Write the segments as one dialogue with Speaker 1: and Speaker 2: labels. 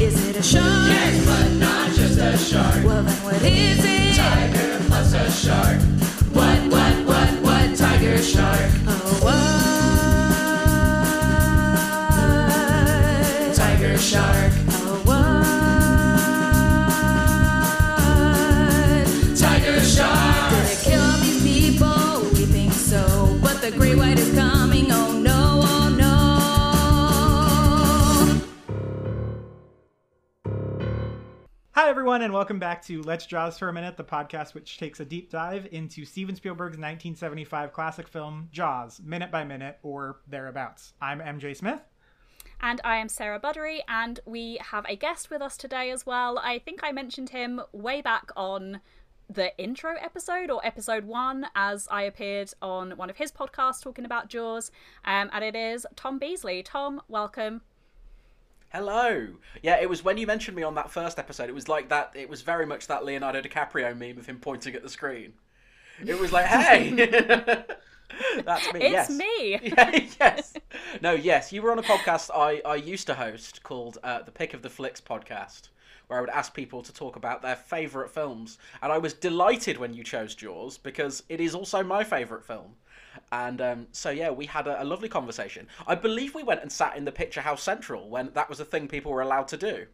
Speaker 1: Is it a shark?
Speaker 2: Yes, but not just a shark.
Speaker 1: Well, then what is it?
Speaker 2: Tiger plus a shark. What, what, what, what? Tiger shark.
Speaker 1: Oh, what?
Speaker 2: Tiger shark.
Speaker 1: Oh, what?
Speaker 2: Tiger shark.
Speaker 1: Did it kill all these people? We think so. But the great white is
Speaker 3: Hi, everyone, and welcome back to Let's Jaws for a Minute, the podcast which takes a deep dive into Steven Spielberg's 1975 classic film, Jaws, minute by minute or thereabouts. I'm MJ Smith.
Speaker 4: And I am Sarah Buddery, and we have a guest with us today as well. I think I mentioned him way back on the intro episode or episode one as I appeared on one of his podcasts talking about Jaws. Um, and it is Tom Beasley. Tom, welcome.
Speaker 5: Hello. Yeah, it was when you mentioned me on that first episode. It was like that. It was very much that Leonardo DiCaprio meme of him pointing at the screen. It was like, hey, that's me.
Speaker 4: It's
Speaker 5: yes.
Speaker 4: me.
Speaker 5: Yeah, yes. No, yes. You were on a podcast I, I used to host called uh, the Pick of the Flicks podcast, where I would ask people to talk about their favourite films. And I was delighted when you chose Jaws because it is also my favourite film. And um, so, yeah, we had a, a lovely conversation. I believe we went and sat in the Picture House Central when that was a thing people were allowed to do.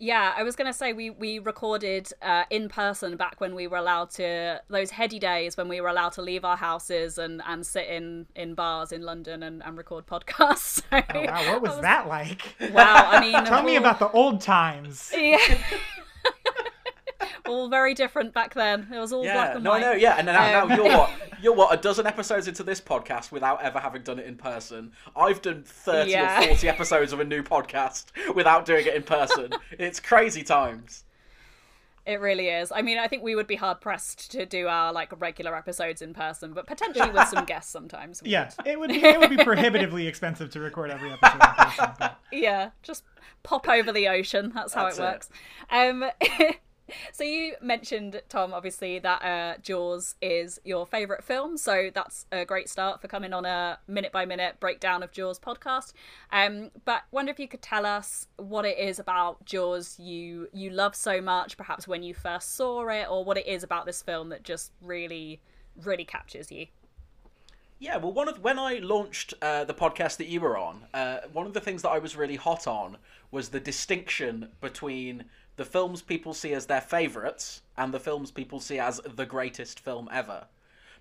Speaker 4: Yeah, I was going to say we, we recorded uh, in person back when we were allowed to, those heady days when we were allowed to leave our houses and, and sit in, in bars in London and, and record podcasts. So,
Speaker 3: Oh, wow, what was that like?
Speaker 4: Wow, I mean,
Speaker 3: Tell me
Speaker 4: all-
Speaker 3: about the old times.
Speaker 4: Yeah. all very different back then. It was all black and
Speaker 5: no,
Speaker 4: white.
Speaker 5: No, no, Yeah, and now,
Speaker 4: Um,
Speaker 5: now you're what? You're what? A dozen episodes into this podcast without ever having done it in person. I've done thirty
Speaker 4: Yeah.
Speaker 5: or forty episodes of a new podcast without doing it in person. it's crazy times.
Speaker 4: It really is. I mean, I think we would be hard pressed to do our like regular episodes in person, but potentially with some guests sometimes. we
Speaker 3: Yeah, it would be, it would be prohibitively expensive to record every episode in person. But
Speaker 4: yeah, just pop over the ocean. That's how
Speaker 5: That's
Speaker 4: it
Speaker 5: it.
Speaker 4: works. Um, so you mentioned Tom, obviously that uh, Jaws is your favourite film, so that's a great start for coming on a minute by minute breakdown of Jaws podcast. Um, but wonder if you could tell us what it is about Jaws you you love so much, perhaps when you first saw it, or what it is about this film that just really really captures you.
Speaker 5: Yeah, well, one of when I launched uh, the podcast that you were on, uh, one of the things that I was really hot on was the distinction between the films people see as their favourites and the films people see as the greatest film ever,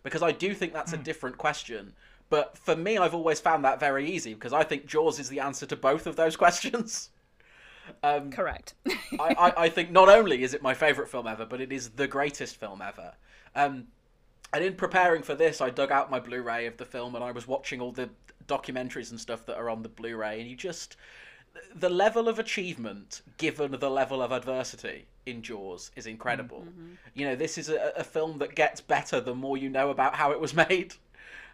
Speaker 5: because I do think that's a different question. But for me, I've always found that very easy because I think Jaws is the answer to both of those questions.
Speaker 4: Correct.
Speaker 5: I, I, I think not only is it my favourite film ever, but it is the greatest film ever. Um, and in preparing for this, I dug out my Blu-ray of the film and I was watching all the documentaries and stuff that are on the Blu-ray, and you just the level of achievement given the level of adversity in Jaws is incredible. Mm-hmm, mm-hmm. You know, this is a, a film that gets better the more you know about how it was made,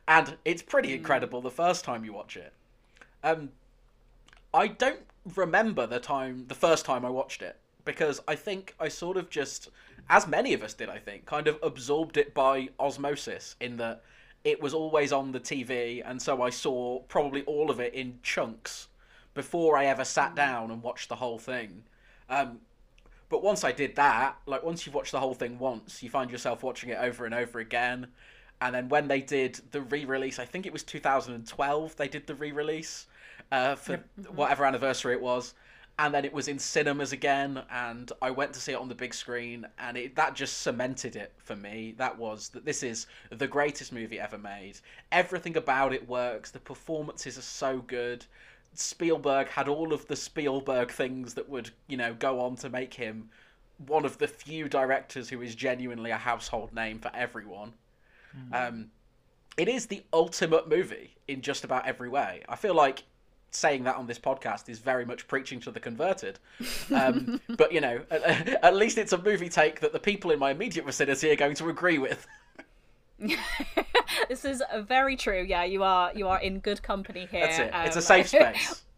Speaker 5: and it's pretty mm. incredible the first time you watch it. Um, I don't remember the time, the first time I watched it, because I think I sort of just, as many of us did, I think, kind of absorbed it by osmosis in that it was always on the TV, and so I saw probably all of it in chunks before I ever sat down and watched the whole thing. Um, but once I did that, like once you've watched the whole thing once, you find yourself watching it over and over again. And then when they did the re-release, I think it was 2012, they did the re-release uh, for whatever anniversary it was, and then it was in cinemas again, and I went to see it on the big screen, and it, that just cemented it for me. That was that this is the greatest movie ever made. Everything about it works. The performances are so good. Spielberg had all of the Spielberg things that would, you know, go on to make him one of the few directors who is genuinely a household name for everyone. Um, it is the ultimate movie in just about every way. I feel like saying that on this podcast is very much preaching to the converted. Um, but, you know, at, at least it's a movie take that the people in my immediate vicinity are going to agree with.
Speaker 4: this is very true. Yeah, you are you are in good company here.
Speaker 5: That's it. it's a
Speaker 4: Um,
Speaker 5: safe space.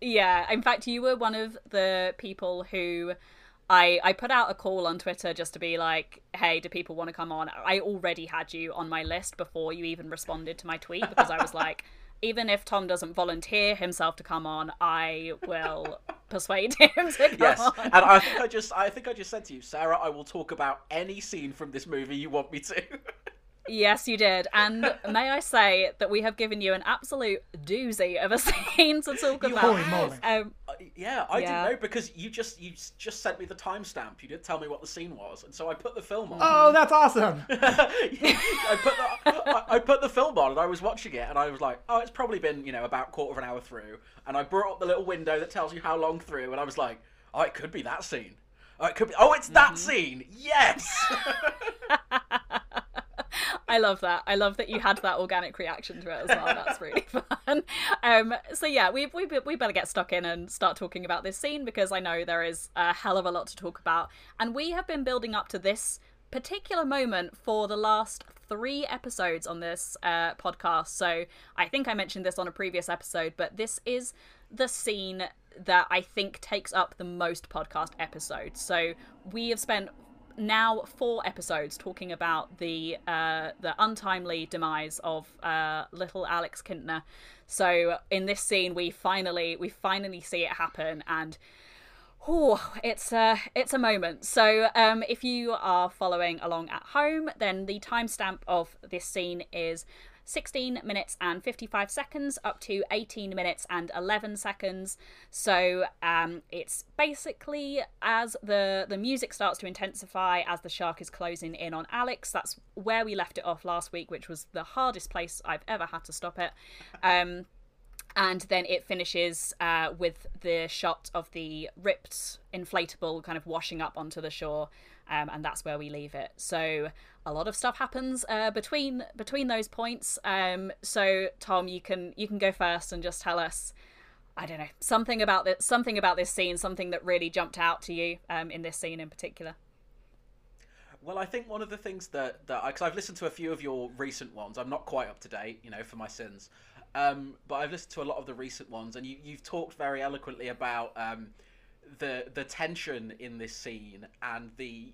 Speaker 4: Yeah, in fact, you were one of the people who I I put out a call on Twitter just to be like, "Hey, do people want to come on?" I already had you on my list before you even responded to my tweet because I was like, even if Tom doesn't volunteer himself to come on, I will persuade him to come
Speaker 5: Yes,
Speaker 4: on.
Speaker 5: and I think I just I think I just said to you, Sarah, I will talk about any scene from this movie you want me to.
Speaker 4: Yes, you did. And may I say that we have given you an absolute doozy of a scene to talk
Speaker 5: You
Speaker 4: about.
Speaker 3: Holy moly.
Speaker 4: Um,
Speaker 5: Uh, yeah, I
Speaker 4: Yeah.
Speaker 5: didn't know because you just you just sent me the timestamp. You didn't tell me what the scene was, and so I put the film on.
Speaker 3: Oh, that's awesome.
Speaker 5: I put the I, I put the film on and I was watching it and I was like, oh, it's probably been you know about quarter of an hour through, and I brought up the little window that tells you how long through, and I was like, oh, it could be that scene. Oh, it could be. Oh, it's that scene. Yes.
Speaker 4: I love that. I love that you had that organic reaction to it as well. That's really fun. Um, so yeah, we, we we better get stuck in and start talking about this scene because I know there is a hell of a lot to talk about, and we have been building up to this particular moment for the last three episodes on this uh, podcast. So I think I mentioned this on a previous episode, but this is the scene that I think takes up the most podcast episodes. So we have spent now four episodes talking about the uh, the untimely demise of uh, little Alex Kintner. So in this scene, we finally we finally see it happen, and oh, it's a it's a moment. So um, if you are following along at home, then the timestamp of this scene is 16 minutes and 55 seconds up to 18 minutes and 11 seconds. So um, it's basically as the the music starts to intensify as the shark is closing in on Alex. That's where we left it off last week, which was the hardest place I've ever had to stop it. Um, and then it finishes uh, with the shot of the ripped inflatable kind of washing up onto the shore um, and that's where we leave it so a lot of stuff happens uh, between between those points um, so tom you can you can go first and just tell us i don't know something about this something about this scene something that really jumped out to you um, in this scene in particular
Speaker 5: Well, I think one of the things that that because I've listened to a few of your recent ones. I'm not quite up to date, you know, for my sins. Um, but I've listened to a lot of the recent ones, and you, you've talked very eloquently about um, the the tension in this scene and the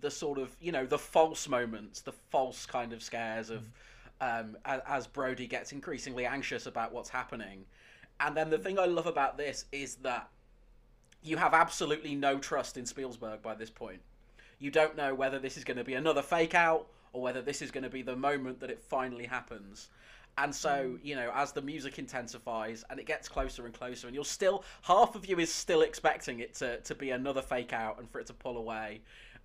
Speaker 5: the sort of you know the false moments, the false kind of scares of um, as, Brody gets increasingly anxious about what's happening. And then the thing I love about this is that you have absolutely no trust in Spielberg by this point. You don't know whether this is going to be another fake out or whether this is going to be the moment that it finally happens. And so, mm. you know, as the music intensifies and it gets closer and closer, and you're still, half of you is still expecting it to, to be another fake out and for it to pull away.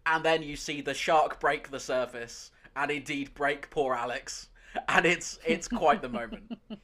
Speaker 5: And then you see the shark break the surface and indeed break poor Alex. And it's it's quite the moment.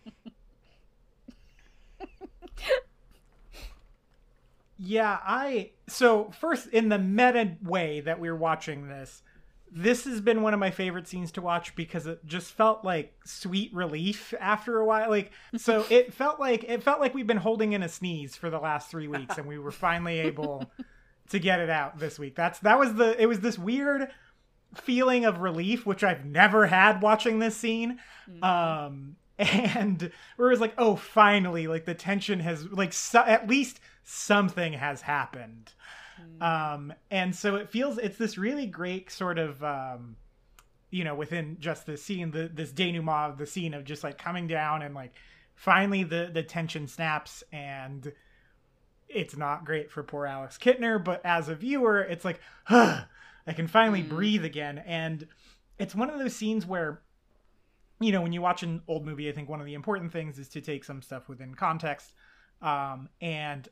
Speaker 3: Yeah, I so first in the meta way that we are watching this, this has been one of my favorite scenes to watch because it just felt like sweet relief after a while. Like so it felt like it felt like we've been holding in a sneeze for the last 3 weeks and we were finally able to get it out this week. That's that was the it was this weird feeling of relief which I've never had watching this scene. Um and where it was like, oh, finally, like the tension has like so, at least something has happened. Um, and so it feels it's this really great sort of um, you know within just the scene, the this denouement of the scene of just like coming down and like finally the the tension snaps and it's not great for poor Alex Kintner, but as a viewer, it's like, huh, I can finally breathe again. And it's one of those scenes where you know, when you watch an old movie, I think one of the important things is to take some stuff within context. Um, and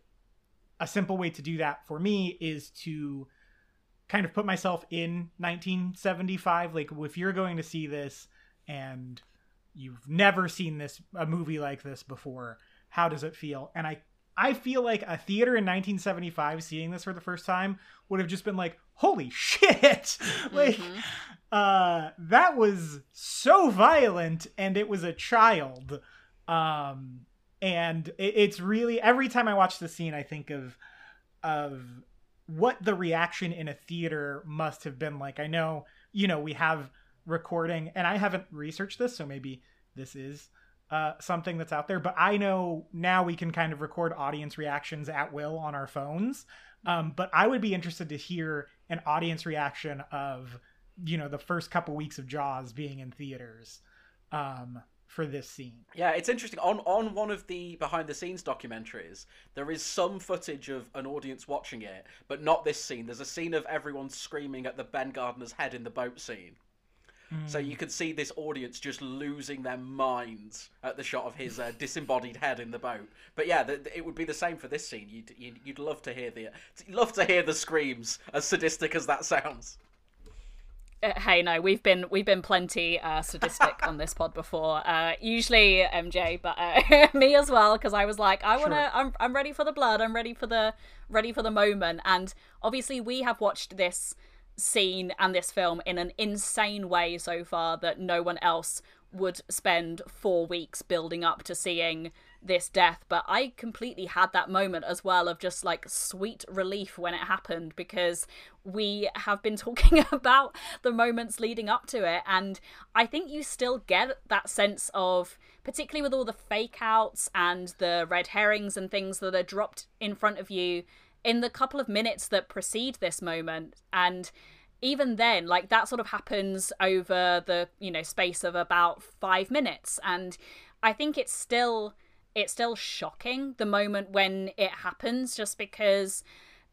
Speaker 3: a simple way to do that for me is to kind of put myself in 1975. Like, if you're going to see this and you've never seen this, a movie like this before, how does it feel? And I, I feel like a theater in 1975 seeing this for the first time would have just been like, holy shit! like, uh, that was so violent, and it was a child. Um, and it, it's really every time I watch the scene, I think of of what the reaction in a theater must have been like. I know, you know, we have recording, and I haven't researched this, so maybe this is uh, something that's out there. But I know now we can kind of record audience reactions at will on our phones. Um, but I would be interested to hear an audience reaction of, you know, the first couple weeks of Jaws being in theaters um, for this scene.
Speaker 5: Yeah, it's interesting. On on one of the behind the scenes documentaries, there is some footage of an audience watching it, but not this scene. There's a scene of everyone screaming at the Ben Gardner's head in the boat scene. So you could see this audience just losing their minds at the shot of his uh, disembodied head in the boat. But yeah, the, the- it would be the same for this scene. You'd, you'd you'd love to hear the love to hear the screams, as sadistic as that sounds.
Speaker 4: Uh, hey, no, we've been we've been plenty uh, sadistic on this pod before. Uh, usually MJ, but uh, me as well, because I was like, I wanna, I'm I'm ready for the blood. I'm ready for the ready for the moment. And obviously, we have watched this scene and this film in an insane way so far that no one else would spend four weeks building up to seeing this death but i completely had that moment as well of just like sweet relief when it happened because we have been talking about the moments leading up to it and i think you still get that sense of particularly with all the fake outs and the red herrings and things that are dropped in front of you in the couple of minutes that precede this moment and even then like that sort of happens over the you know space of about 5 minutes and i think it's still it's still shocking the moment when it happens just because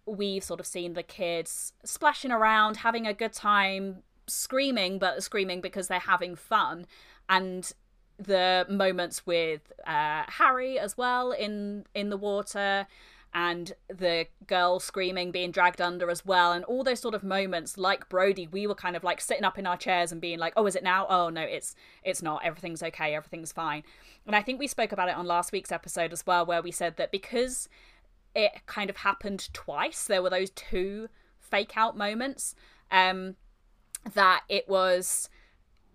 Speaker 4: we've sort of seen the kids splashing around having a good time screaming but screaming because they're having fun. And the moments with uh, Harry as well in in the water and the girl screaming being dragged under as well and all those sort of moments like Brody we were kind of like sitting up in our chairs and being like oh is it now? Oh no it's it's not. Everything's okay. Everything's fine. And I think we spoke about it on last week's episode as well where we said that because it kind of happened twice there were those two fake out moments um that it was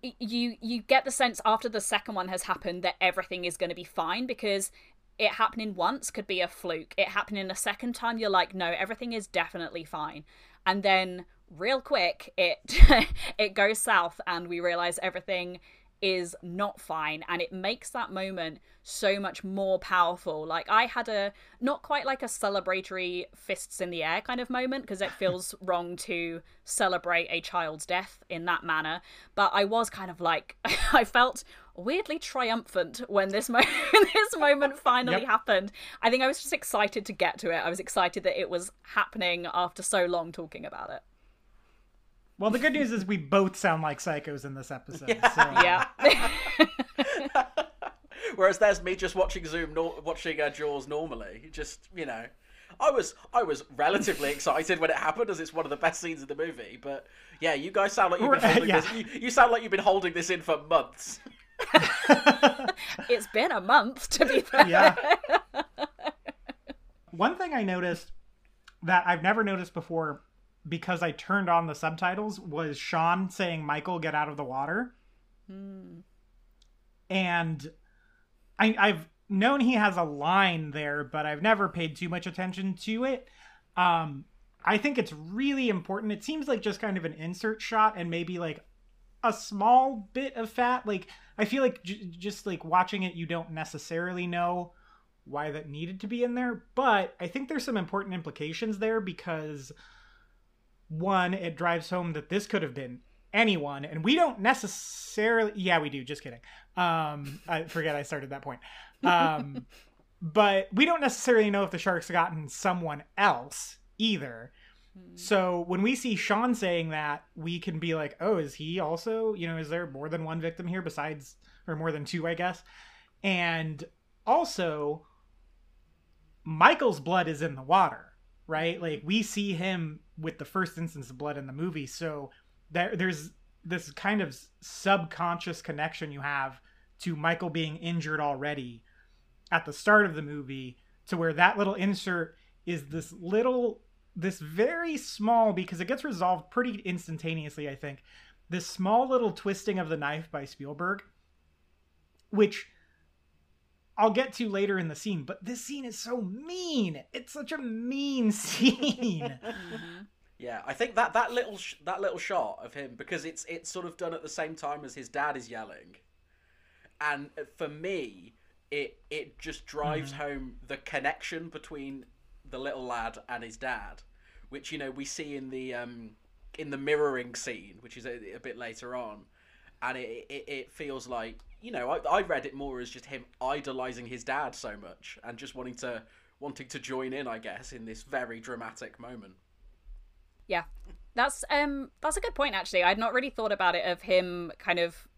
Speaker 4: you you get the sense after the second one has happened that everything is going to be fine because it happening once could be a fluke. It happening a second time you're like no everything is definitely fine. And then real quick it it goes south and we realize everything is not fine. And it makes that moment so much more powerful. Like i had a not quite like a celebratory fists in the air kind of moment because it feels wrong to celebrate a child's death in that manner. But i was kind of like i felt weirdly triumphant when this moment this moment finally
Speaker 3: Yep.
Speaker 4: happened i think i was just excited to get to it i was excited that it was happening after so long talking about it
Speaker 3: Well, the good news is we both sound like psychos in this episode. So.
Speaker 4: yeah
Speaker 5: Whereas there's me just watching Zoom, nor- watching uh, Jaws normally. Just you know, I was I was relatively excited when it happened, as it's one of the best scenes in the movie. But yeah, you guys sound like you've been
Speaker 3: Right,
Speaker 5: holding
Speaker 3: yeah.
Speaker 5: this. You, you sound like you've been holding this in for months.
Speaker 4: it's been a month to be fair
Speaker 3: yeah. One thing I noticed that I've never noticed before because I turned on the subtitles was Sean saying, Michael, get out of the water. And I, I've known he has a line there, but I've never paid too much attention to it. Um, I think it's really important. It seems like just kind of an insert shot and maybe like a small bit of fat. Like, I feel like j- just like watching it, you don't necessarily know why that needed to be in there, but I think there's some important implications there because one, it drives home that this could have been anyone, and we don't necessarily. Yeah, we do. Just kidding. Um, I forget I started that point. Um, but we don't necessarily know if the sharks gotten someone else either. So when we see Sean saying that, we can be like, "Oh, is he also? You know, is there more than one victim here besides, or more than two, I guess?" And also, Michael's blood is in the water, right? Like we see him with the first instance of blood in the movie, so there there's this kind of subconscious connection you have to Michael being injured already at the start of the movie to where that little insert is this little this very small because it gets resolved pretty instantaneously, I think. This small little twisting of the knife by Spielberg which I'll get to later in the scene, but this scene is so mean. It's such a mean scene. Mm-hmm.
Speaker 5: Yeah, I think that that little sh- that little shot of him because it's it's sort of done at the same time as his dad is yelling, and for me, it it just drives mm. home the connection between the little lad and his dad, which you know we see in the um in the mirroring scene, which is a, a bit later on, and it, it it feels like you know, I, I read it more as just him idolizing his dad so much and just wanting to wanting to join in, I guess, in this very dramatic moment.
Speaker 4: Yeah, that's um that's a good point actually. I'd not really thought about it of him kind of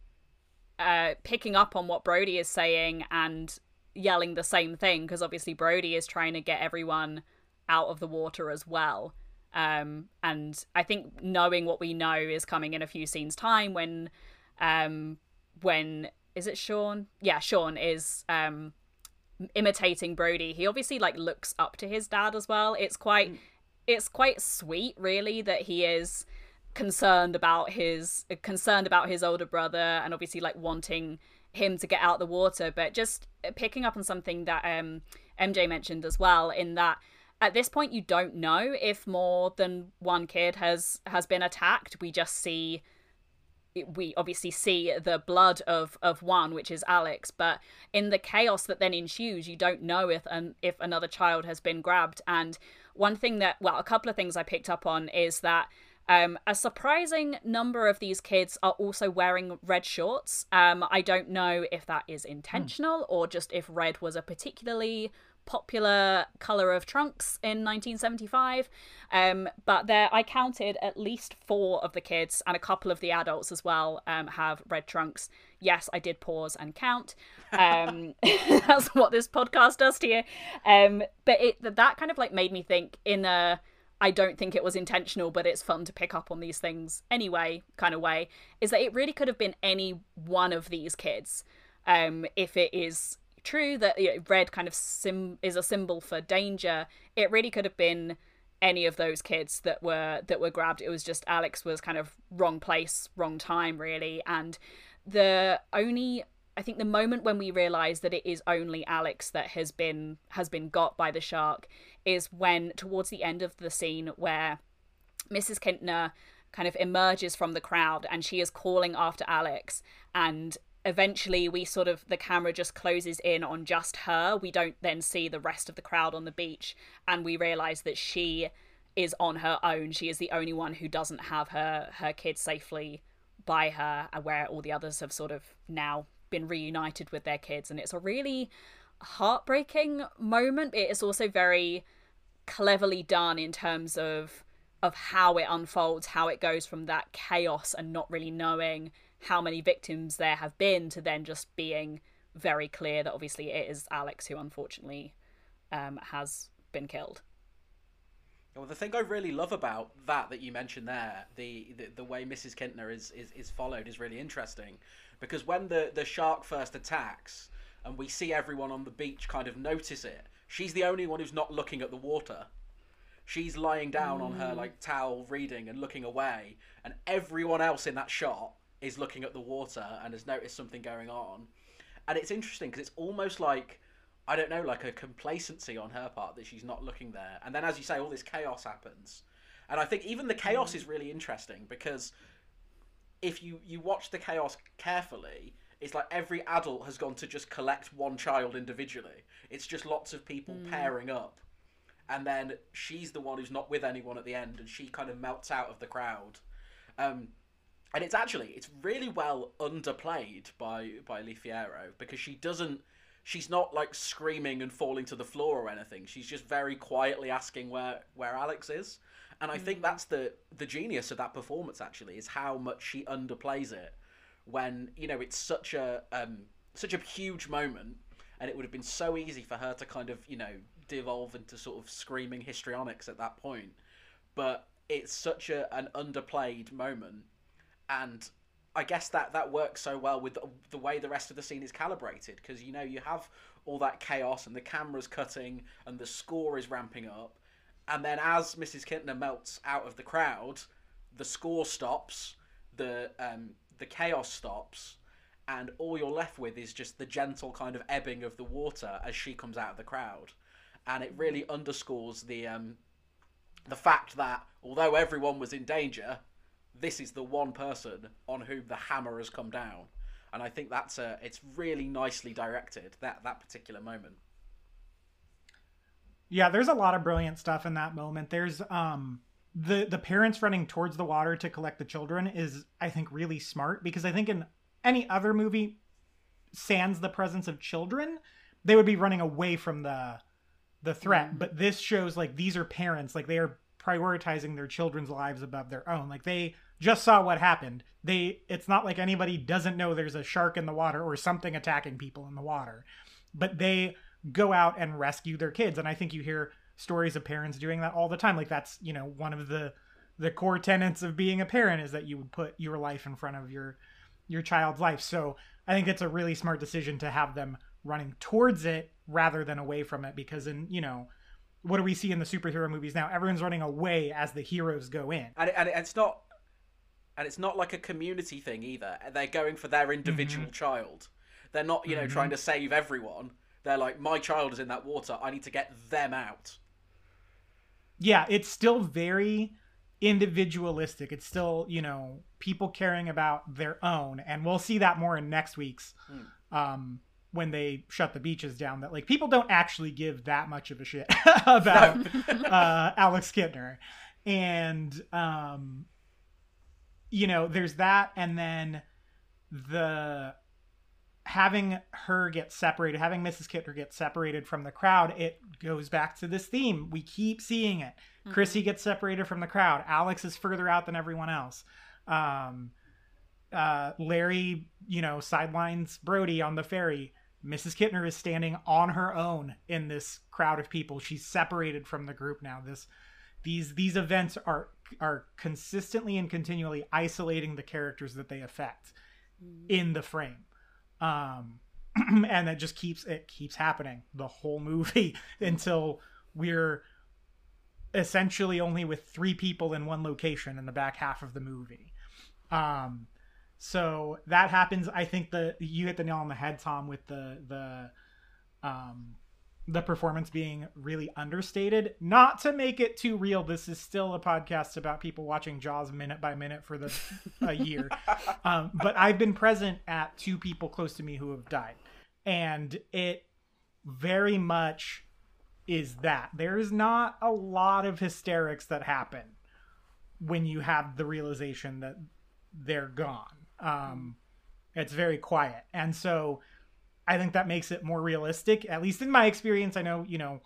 Speaker 4: uh picking up on what Brody is saying and yelling the same thing because obviously Brody is trying to get everyone out of the water as well. Um, and I think knowing what we know is coming in a few scenes time when, um, when is it Sean? Yeah, Sean is um imitating Brody. He obviously like looks up to his dad as well. It's quite, it's quite sweet, really, that he is concerned about his concerned about his older brother and obviously like wanting him to get out the water but just picking up on something that um MJ mentioned as well in that at this point you don't know if more than one kid has has been attacked. We just see we obviously see the blood of of one which is Alex. But in the chaos that then ensues you don't know if an if another child has been grabbed. And one thing that well a couple of things I picked up on is that um, a surprising number of these kids are also wearing red shorts. Um, I don't know if that is intentional or just if red was a particularly popular color of trunks in 1975. Um, but there, I counted at least four of the kids and a couple of the adults as well um, have red trunks. Yes, I did pause and count. Um, that's what this podcast does to you. Um, but it that kind of like made me think in a I don't think it was intentional, but it's fun to pick up on these things anyway, kind of way, is that it really could have been any one of these kids. Um, if it is true that you know, red kind of sim is a symbol for danger, it really could have been any of those kids that were that were grabbed. It was just Alex was kind of wrong place, wrong time, really, and the only I think the moment when we realize that it is only Alex that has been has been got by the shark is when towards the end of the scene where Mrs. Kintner kind of emerges from the crowd and she is calling after Alex and eventually we sort of the camera just closes in on just her. We don't then see the rest of the crowd on the beach and we realize that she is on her own. She is the only one who doesn't have her her kids safely by her where all the others have sort of now been reunited with their kids. And it's a really heartbreaking moment. It is also very cleverly done in terms of of how it unfolds how it goes from that chaos and not really knowing how many victims there have been to then just being very clear that obviously it is Alex who unfortunately um, has been killed
Speaker 5: well, the thing I really love about that that you mentioned there, the the, the way Mrs. Kintner is, is is followed is really interesting, because when the the shark first attacks and we see everyone on the beach kind of notice it, she's the only one who's not looking at the water. She's lying down on her like towel, reading and looking away, and everyone else in that shot is looking at the water and has noticed something going on. And it's interesting because it's almost like I don't know, like a complacency on her part that she's not looking there. And then, as you say, all this chaos happens. And I think even the chaos is really interesting because if you you watch the chaos carefully, it's like every adult has gone to just collect one child individually. It's just lots of people pairing up. And then she's the one who's not with anyone at the end, and she kind of melts out of the crowd. Um, and it's actually it's really well underplayed by by Lee Fierro because she doesn't she's not like screaming and falling to the floor or anything. She's just very quietly asking where where Alex is. And I think that's the the genius of that performance actually is how much she underplays it when, you know, it's such a um such a huge moment and it would have been so easy for her to kind of, you know, devolve into sort of screaming histrionics at that point. But it's such a an underplayed moment and I guess that that works so well with the, the way the rest of the scene is calibrated because you know you have all that chaos and the camera's cutting and the score is ramping up, and then as Mrs. Kintner melts out of the crowd, the score stops, the um, the chaos stops, and all you're left with is just the gentle kind of ebbing of the water as she comes out of the crowd, and it really underscores the um, the fact that although everyone was in danger, this is the one person on whom the hammer has come down and i think that's a it's really nicely directed that that particular moment
Speaker 3: Yeah, there's a lot of brilliant stuff in that moment. There's um the the parents running towards the water to collect the children is I think really smart because I think in any other movie sans the presence of children, they would be running away from the the threat. But this shows like these are parents, like they are prioritizing their children's lives above their own. Like they just saw what happened. They it's not like anybody doesn't know there's a shark in the water or something attacking people in the water. But they go out and rescue their kids. And I think you hear stories of parents doing that all the time. Like that's, you know, one of the the core tenets of being a parent is that you would put your life in front of your your child's life. So I think it's a really smart decision to have them running towards it rather than away from it because in, you know, what do we see in the superhero movies now? Everyone's running away as the heroes go in.
Speaker 5: and, and it's not and it's not like a community thing either they're going for their individual
Speaker 3: Mm-hmm.
Speaker 5: child they're not you know trying to save everyone they're like my child is in that water i need to get them out
Speaker 3: yeah, it's still very individualistic. It's still, you know, people caring about their own. And we'll see that more in next week's um when they shut the beaches down that like people don't actually give that much of a shit about uh Alex Kintner. And um you know, there's that and then the having her get separated, having Mrs. Kintner get separated from the crowd, it goes back to this theme. We keep seeing it. Chrissy gets separated from the crowd. Alex is further out than everyone else. Um, uh, Larry, you know, sidelines Brody on the ferry. Mrs. Kintner is standing on her own in this crowd of people. She's separated from the group now. This, these, these events are are consistently and continually isolating the characters that they affect in the frame um and it just keeps it keeps happening the whole movie until we're essentially only with three people in one location in the back half of the movie um so that happens i think the you hit the nail on the head tom with the the um the performance being really understated. Not to make it too real this is still a podcast about people watching jaws minute by minute for the a year. Um, but i've been present at two people close to me who have died. And it very much is that. There's not a lot of hysterics that happen when you have the realization that they're gone um, it's very quiet and so I think that makes it more realistic, at least in my experience. I know, you know,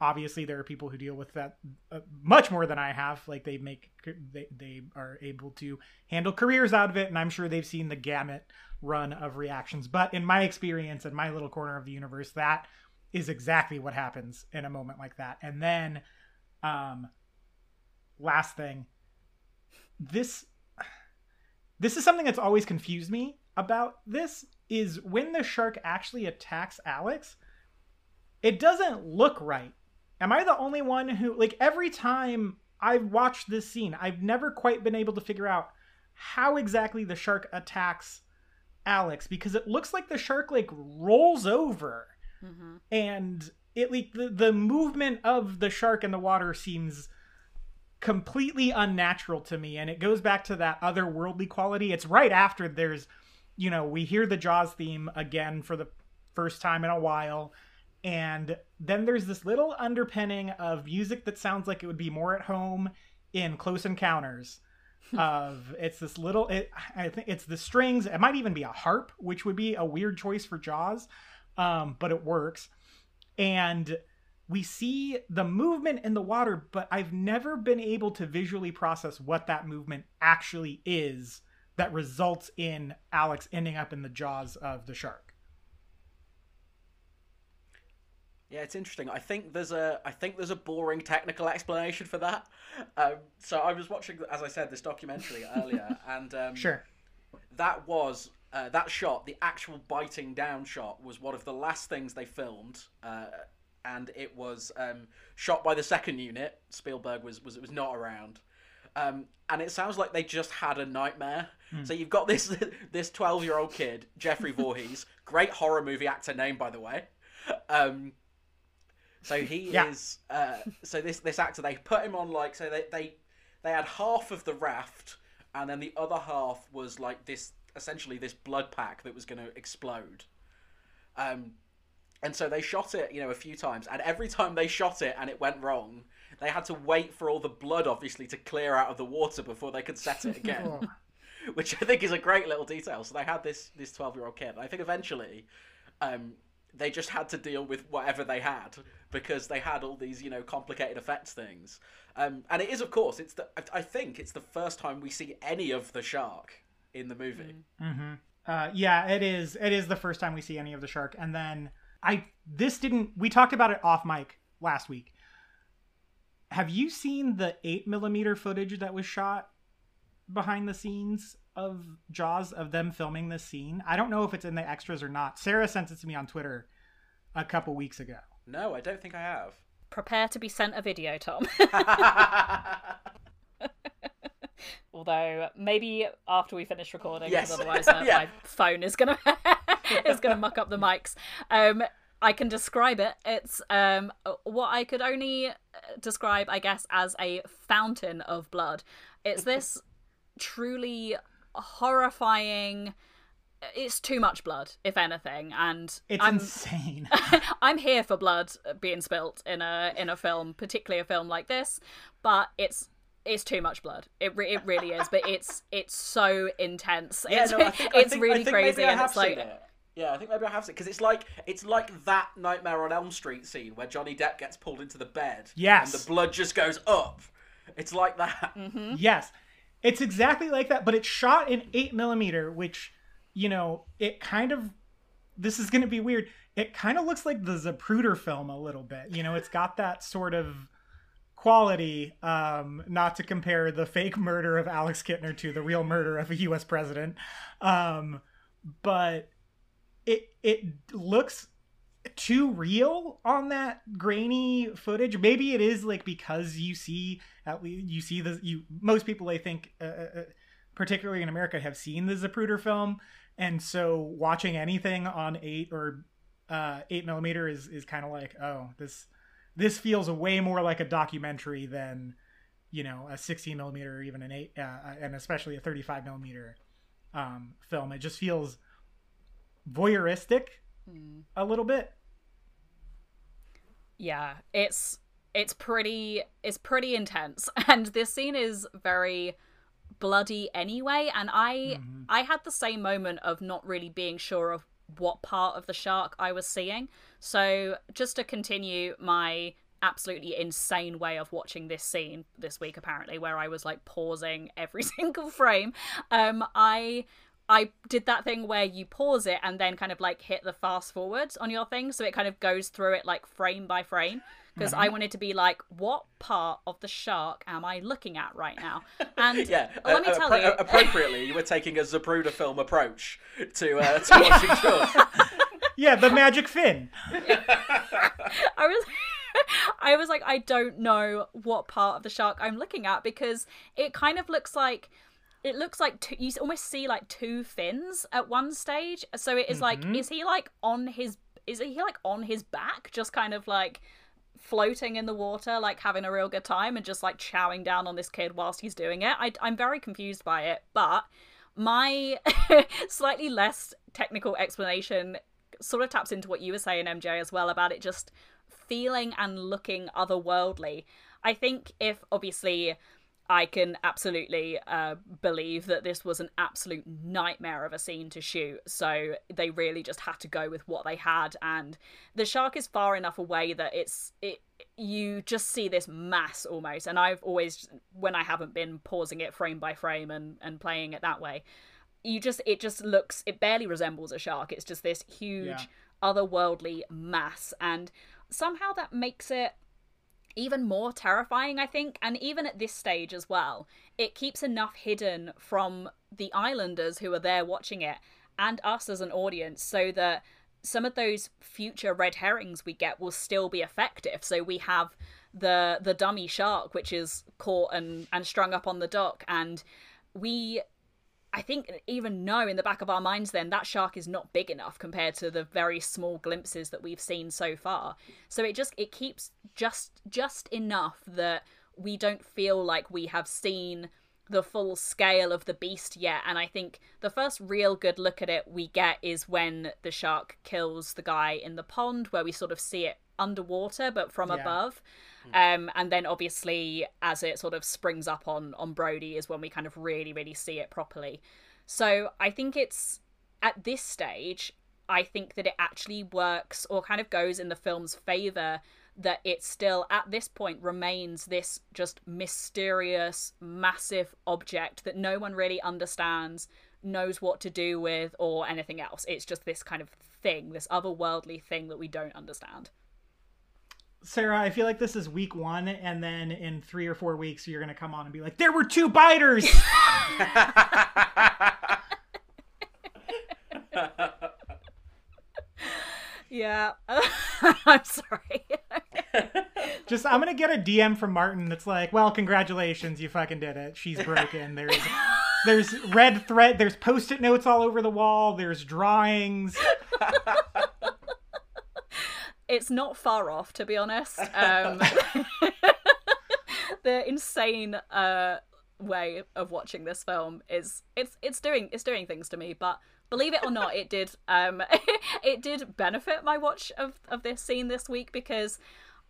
Speaker 3: obviously there are people who deal with that uh, much more than I have. Like they make, they, they are able to handle careers out of it. And I'm sure they've seen the gamut run of reactions. But in my experience, in my little corner of the universe, that is exactly what happens in a moment like that. And then, um, last thing, this, this is something that's always confused me about this is when the shark actually attacks Alex, it doesn't look right. Am I the only one who like every time I've watched this scene, I've never quite been able to figure out how exactly the shark attacks Alex because it looks like the shark like rolls over mm-hmm. and it like the, the movement of the shark in the water seems completely unnatural to me and it goes back to that otherworldly quality. It's right after there's you know we hear the jaws theme again for the first time in a while and then there's this little underpinning of music that sounds like it would be more at home in close encounters of it's this little it, i think it's the strings it might even be a harp which would be a weird choice for jaws um, but it works and we see the movement in the water but i've never been able to visually process what that movement actually is that results in alex ending up in the jaws of the shark
Speaker 5: Yeah, it's interesting. I think there's a I think there's a boring technical explanation for that. Um, so I was watching, as I said, this documentary earlier, and um,
Speaker 3: sure
Speaker 5: that was uh, that shot, the actual biting down shot, was one of the last things they filmed, uh, and it was um, shot by the second unit. Spielberg was was was not around, um, and it sounds like they just had a nightmare. So you've got this this twelve year old kid, Jeffrey Voorhees, great horror movie actor name by the way. Um, so he
Speaker 3: Yeah.
Speaker 5: is. Uh, so this this actor they put him on like so they they they had half of the raft and then the other half was like this essentially this blood pack that was going to explode. Um, and so they shot it, you know, a few times, and every time they shot it and it went wrong, they had to wait for all the blood, obviously, to clear out of the water before they could set it again. which I think is a great little detail. So they had this this twelve year old kid. And I think eventually, um, they just had to deal with whatever they had because they had all these you know complicated effects things. Um, and it is of course it's the I- I think it's the first time we see any of the shark in the movie.
Speaker 3: Uh, yeah, it is. It is the first time we see any of the shark, and then I this didn't. We talked about it off mic last week. Have you seen the eight millimeter footage that was shot behind the scenes of Jaws of them filming this scene? I don't know if it's in the extras or not. Sarah sent it to me on Twitter a couple weeks ago.
Speaker 5: No, I don't think I have.
Speaker 4: Prepare to be sent a video, Tom. Although maybe after we finish recording, because
Speaker 5: Yes.
Speaker 4: otherwise uh,
Speaker 5: Yeah.
Speaker 4: my phone is gonna is gonna muck up the mics. Um, I can describe it. It's um what I could only uh, describe, I guess, as a fountain of blood. It's this truly horrifying. It's too much blood, if anything, and
Speaker 3: It's
Speaker 4: I'm
Speaker 3: insane.
Speaker 4: I'm here for blood being spilt in a in a film, particularly a film like this, but it's it's too much blood. It re- it really is, but it's it's so intense.
Speaker 5: Yeah,
Speaker 4: it's
Speaker 5: no, think,
Speaker 4: it's
Speaker 5: think-
Speaker 4: really crazy,
Speaker 5: I
Speaker 4: and
Speaker 5: have
Speaker 4: it's like
Speaker 5: seen it. Yeah, I think maybe I have seen it because it's like it's like that Nightmare on Elm Street scene where Johnny Depp gets pulled into the bed.
Speaker 3: Yes.
Speaker 5: and the blood just goes up. It's like that.
Speaker 4: Mm-hmm.
Speaker 3: Yes, it's exactly like that, but it's shot in eight millimeter, which you know it kind of. This is going to be weird. It kind of looks like the Zapruder film a little bit. You know, it's got that sort of quality. Um, not to compare the fake murder of Alex Kintner to the real murder of a U.S. president, um, but it it looks too real on that grainy footage. Maybe it is like because you see at least you see the you most people I think uh, uh, particularly in America have seen the Zapruder film, and so watching anything on eight or uh, eight millimeter is is kind of like oh this this feels way more like a documentary than you know a 16 millimeter or even an eight uh, and especially a 35 millimeter um, film. It just feels voyeuristic a little bit.
Speaker 4: yeah, it's it's pretty it's pretty intense, and this scene is very bloody anyway. And I I had the same moment of not really being sure of what part of the shark I was seeing. So just to continue my absolutely insane way of watching this scene this week apparently where I was like pausing every single frame um I I did that thing where you pause it and then kind of like hit the fast forwards on your thing. So it kind of goes through it like frame by frame. Because I wanted to be like what part of the shark am I looking at right now? And
Speaker 5: Yeah,
Speaker 4: let me
Speaker 5: uh,
Speaker 4: tell
Speaker 5: appro-
Speaker 4: you
Speaker 5: appropriately, you were taking a Zapruder film approach to uh, to watching.
Speaker 3: Yeah, the magic fin.
Speaker 4: I was I was like I don't know what part of the shark I'm looking at because it kind of looks like it looks like two, you almost see like two fins at one stage. So it is like mm-hmm. is he like on his is he like on his back just kind of like floating in the water like having a real good time and just like chowing down on this kid whilst he's doing it. I I'm very confused by it, but my slightly less technical explanation sort of taps into what you were saying, MJ, as well about it just feeling and looking otherworldly. I think if obviously I can absolutely uh, believe that this was an absolute nightmare of a scene to shoot. So they really just had to go with what they had, and the shark is far enough away that it's it. You just see this mass almost, and I've always, when I haven't been pausing it frame by frame and and playing it that way, you just it just looks it barely resembles a shark. It's just this huge
Speaker 3: Yeah.
Speaker 4: otherworldly mass, and somehow that makes it even more terrifying, I think. And even at this stage as well, it keeps enough hidden from the islanders who are there watching it and us as an audience so that some of those future red herrings we get will still be effective. So we have the the dummy shark which is caught and and strung up on the dock and we I think even know in the back of our minds then that shark is not big enough compared to the very small glimpses that we've seen so far. So it just it keeps just just enough that we don't feel like we have seen the full scale of the beast yet and I think the first real good look at it we get is when the shark kills the guy in the pond where we sort of see it underwater but from
Speaker 3: Yeah.
Speaker 4: above. Um, and then obviously as it sort of springs up on on Brody is when we kind of really really see it properly. So I think it's at this stage I think that it actually works or kind of goes in the film's favor that it still at this point remains this just mysterious massive object that no one really understands knows what to do with or anything else it's just this kind of thing this otherworldly thing that we don't understand
Speaker 3: Sarah, I feel like this is week one, and then in three or four weeks, you're gonna come on and be like, "There were two biters."
Speaker 4: yeah i'm sorry
Speaker 3: Just, I'm gonna get a DM from Martin that's like, "Well, congratulations, you fucking did it. She's broken. There's, there's red thread. There's post-it notes all over the wall. There's drawings.
Speaker 4: It's not far off to be honest. Um the insane uh way of watching this film is it's it's doing it's doing things to me but believe it or not it did um it did benefit my watch of of this scene this week because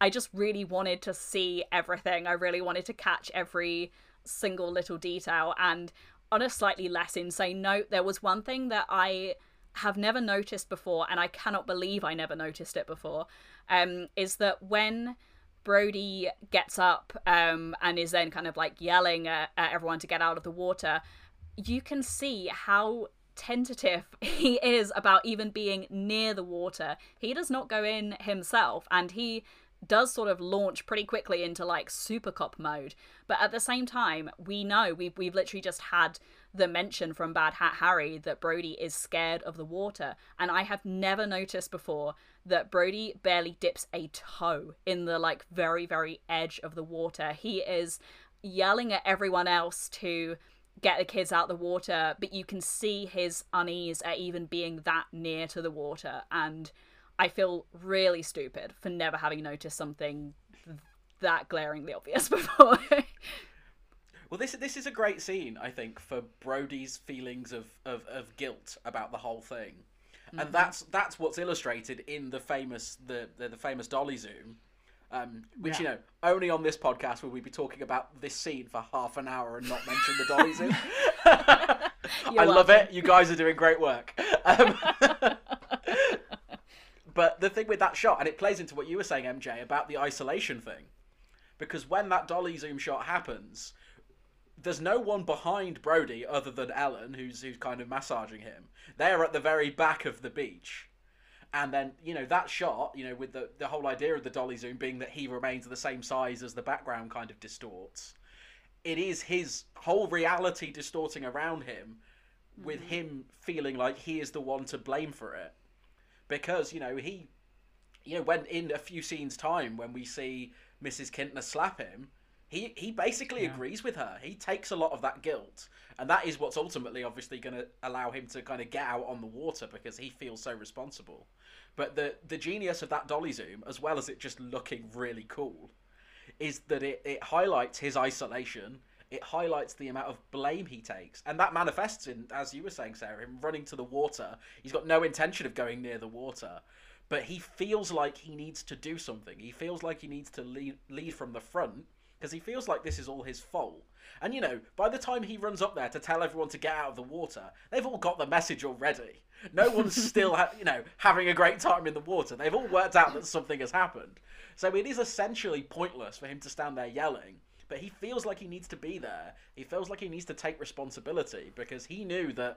Speaker 4: i just really wanted to see everything. I really wanted to catch every single little detail and on a slightly less insane note there was one thing that i have never noticed before, and I cannot believe I never noticed it before, um, is that when Brody gets up um, and is then kind of like yelling at, at everyone to get out of the water, you can see how tentative he is about even being near the water. He does not go in himself, and he does sort of launch pretty quickly into like super cop mode. But at the same time, we know we've we've literally just had the mention from Bad Hat Harry that Brody is scared of the water, and I have never noticed before that Brody barely dips a toe in the like very very edge of the water. He is yelling at everyone else to get the kids out of the water, but you can see his unease at even being that near to the water and I feel really stupid for never having noticed something that glaringly obvious before.
Speaker 5: Well, this this is a great scene, I think, for Brody's feelings of, of, of guilt about the whole thing, and that's that's what's illustrated in the famous the the, the famous dolly zoom, um, which you know only on this podcast will we be talking about this scene for half an hour and not mention the dolly zoom. I love
Speaker 4: welcome.
Speaker 5: it. You guys are doing great work. Um, but the thing with that shot, and it plays into what you were saying, MJ, about the isolation thing, because when that dolly zoom shot happens, there's no one behind Brody other than Ellen, who's who's kind of massaging him. They're at the very back of the beach. And then, you know, that shot, you know, with the, the whole idea of the dolly zoom being that he remains the same size as the background kind of distorts. It is his whole reality distorting around him, with mm-hmm. him feeling like he is the one to blame for it. Because, you know, he you know, when in a few scenes time when we see Mrs. Kintner slap him, he he basically agrees with her. He takes a lot of that guilt, and that is what's ultimately obviously going to allow him to kind of get out on the water because he feels so responsible. But the the genius of that dolly zoom, as well as it just looking really cool, is that it, it highlights his isolation. It highlights the amount of blame he takes, and that manifests in, as you were saying, Sarah, him running to the water. He's got no intention of going near the water, but he feels like he needs to do something. He feels like he needs to lead, lead from the front because he feels like this is all his fault. And you know, by the time he runs up there to tell everyone to get out of the water, they've all got the message already. No one's still, ha- you know, having a great time in the water. They've all worked out that something has happened. So it is essentially pointless for him to stand there yelling. But he feels like he needs to be there. He feels like he needs to take responsibility because he knew that,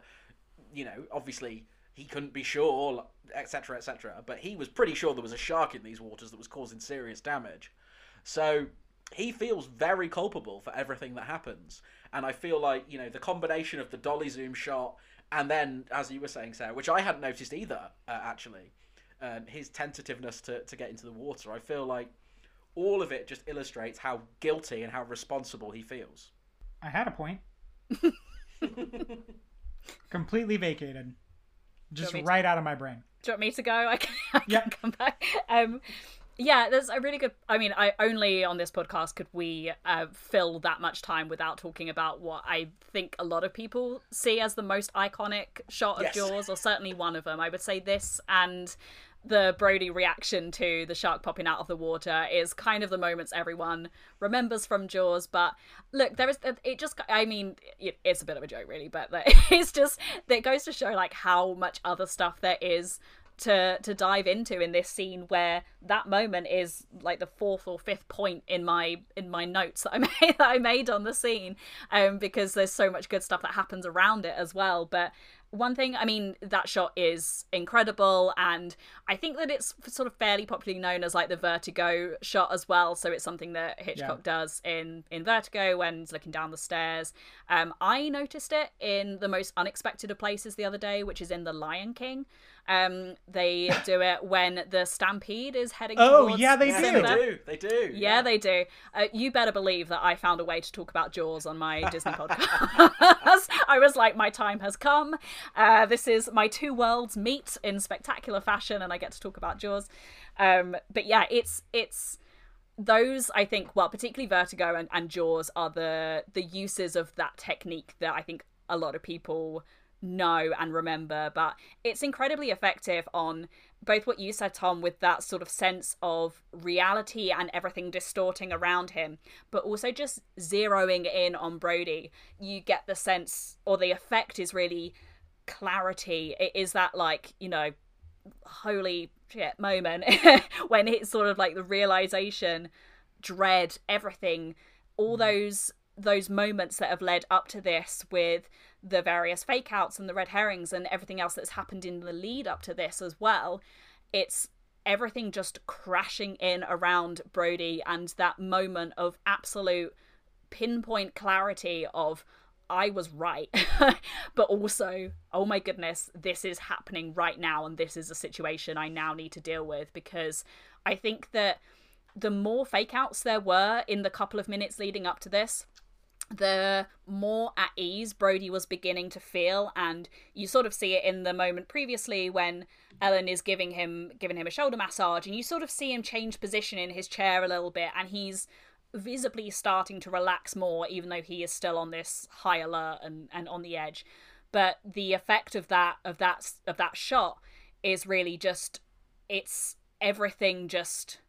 Speaker 5: you know, obviously he couldn't be sure, etc., etc. But he was pretty sure there was a shark in these waters that was causing serious damage. So he feels very culpable for everything that happens. And I feel like, you know, the combination of the dolly zoom shot and then, as you were saying, Sarah, which I hadn't noticed either, uh, actually, um, his tentativeness to, to get into the water, I feel like all of it just illustrates how guilty and how responsible he feels.
Speaker 3: I had a point. Completely vacated. Just
Speaker 4: me to-
Speaker 3: right out of my brain.
Speaker 4: Do you want me to go? I can, I can
Speaker 3: Yeah.
Speaker 4: come back. Um, yeah, there's a really good. I mean, I only on this podcast could we uh, fill that much time without talking about what I think a lot of people see as the most iconic shot of
Speaker 5: Yes.
Speaker 4: Jaws, or certainly one of them. I would say this and the Brody reaction to the shark popping out of the water is kind of the moments everyone remembers from Jaws. But look, there is it just. I mean, it, it's a bit of a joke, really, but it's just it goes to show like how much other stuff there is to to dive into in this scene where that moment is like the fourth or fifth point in my in my notes that I made that I made on the scene um because there's so much good stuff that happens around it as well. But one thing i mean that shot is incredible and i think that it's sort of fairly popularly known as like the vertigo shot as well. So it's something that hitchcock
Speaker 3: Yeah.
Speaker 4: does in in vertigo when he's looking down the stairs. Um i noticed it in the most unexpected of places the other day which is in the lion king um they do it when the stampede is heading
Speaker 3: Oh, yeah, they
Speaker 5: Yeah,
Speaker 3: do.
Speaker 5: they do. They do.
Speaker 4: Yeah, they do. Uh, you better believe that I found a way to talk about Jaws on my Disney podcast. I was like, my time has come. Uh, this is my two worlds meet in spectacular fashion, and I get to talk about Jaws. Um, but yeah, it's it's those I think, well, particularly Vertigo and, and Jaws are the the uses of that technique that I think a lot of people know and remember. But it's incredibly effective on both what you said, Tom, with that sort of sense of reality and everything distorting around him, but also just zeroing in on Brody. You get the sense, or the effect is really clarity. It is that, like, you know, holy shit moment when it's sort of like the realization dread everything all mm. those those moments that have led up to this with the various fake outs and the red herrings and everything else that's happened in the lead up to this as well it's everything just crashing in around brody and that moment of absolute pinpoint clarity of I was right, but also, oh my goodness, this is happening right now, and this is a situation I now need to deal with because I think that the more fake outs there were in the couple of minutes leading up to this, the more at ease Brody was beginning to feel, and you sort of see it in the moment previously when Ellen is giving him giving him a shoulder massage, and you sort of see him change position in his chair a little bit, and he's visibly starting to relax more, even though he is still on this high alert and, and on the edge. But the effect of that of that of that shot is really just it's everything just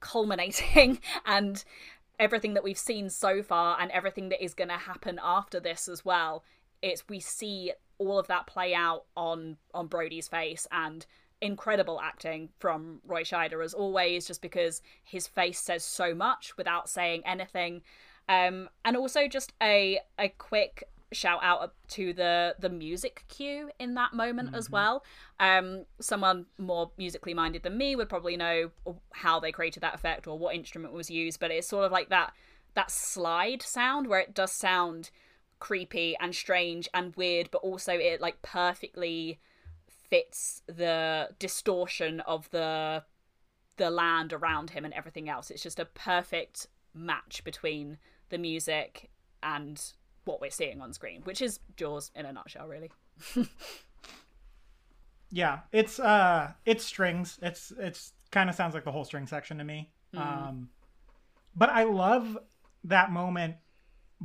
Speaker 4: culminating and everything that we've seen so far and everything that is going to happen after this as well it's we see all of that play out on on Brody's face and incredible acting from Roy Scheider as always just because his face says so much without saying anything. Um and also just a a quick shout out to the the music cue in that moment as well. Um someone more musically minded than me would probably know how they created that effect or what instrument was used but it's sort of like that that slide sound where it does sound creepy and strange and weird but also it like perfectly fits the distortion of the the land around him and everything else. It's just a perfect match between the music and what we're seeing on screen which is jaws in a nutshell really
Speaker 3: Yeah, it's uh it's strings. It's it's kind of sounds like the whole string section to me. Um but I love that moment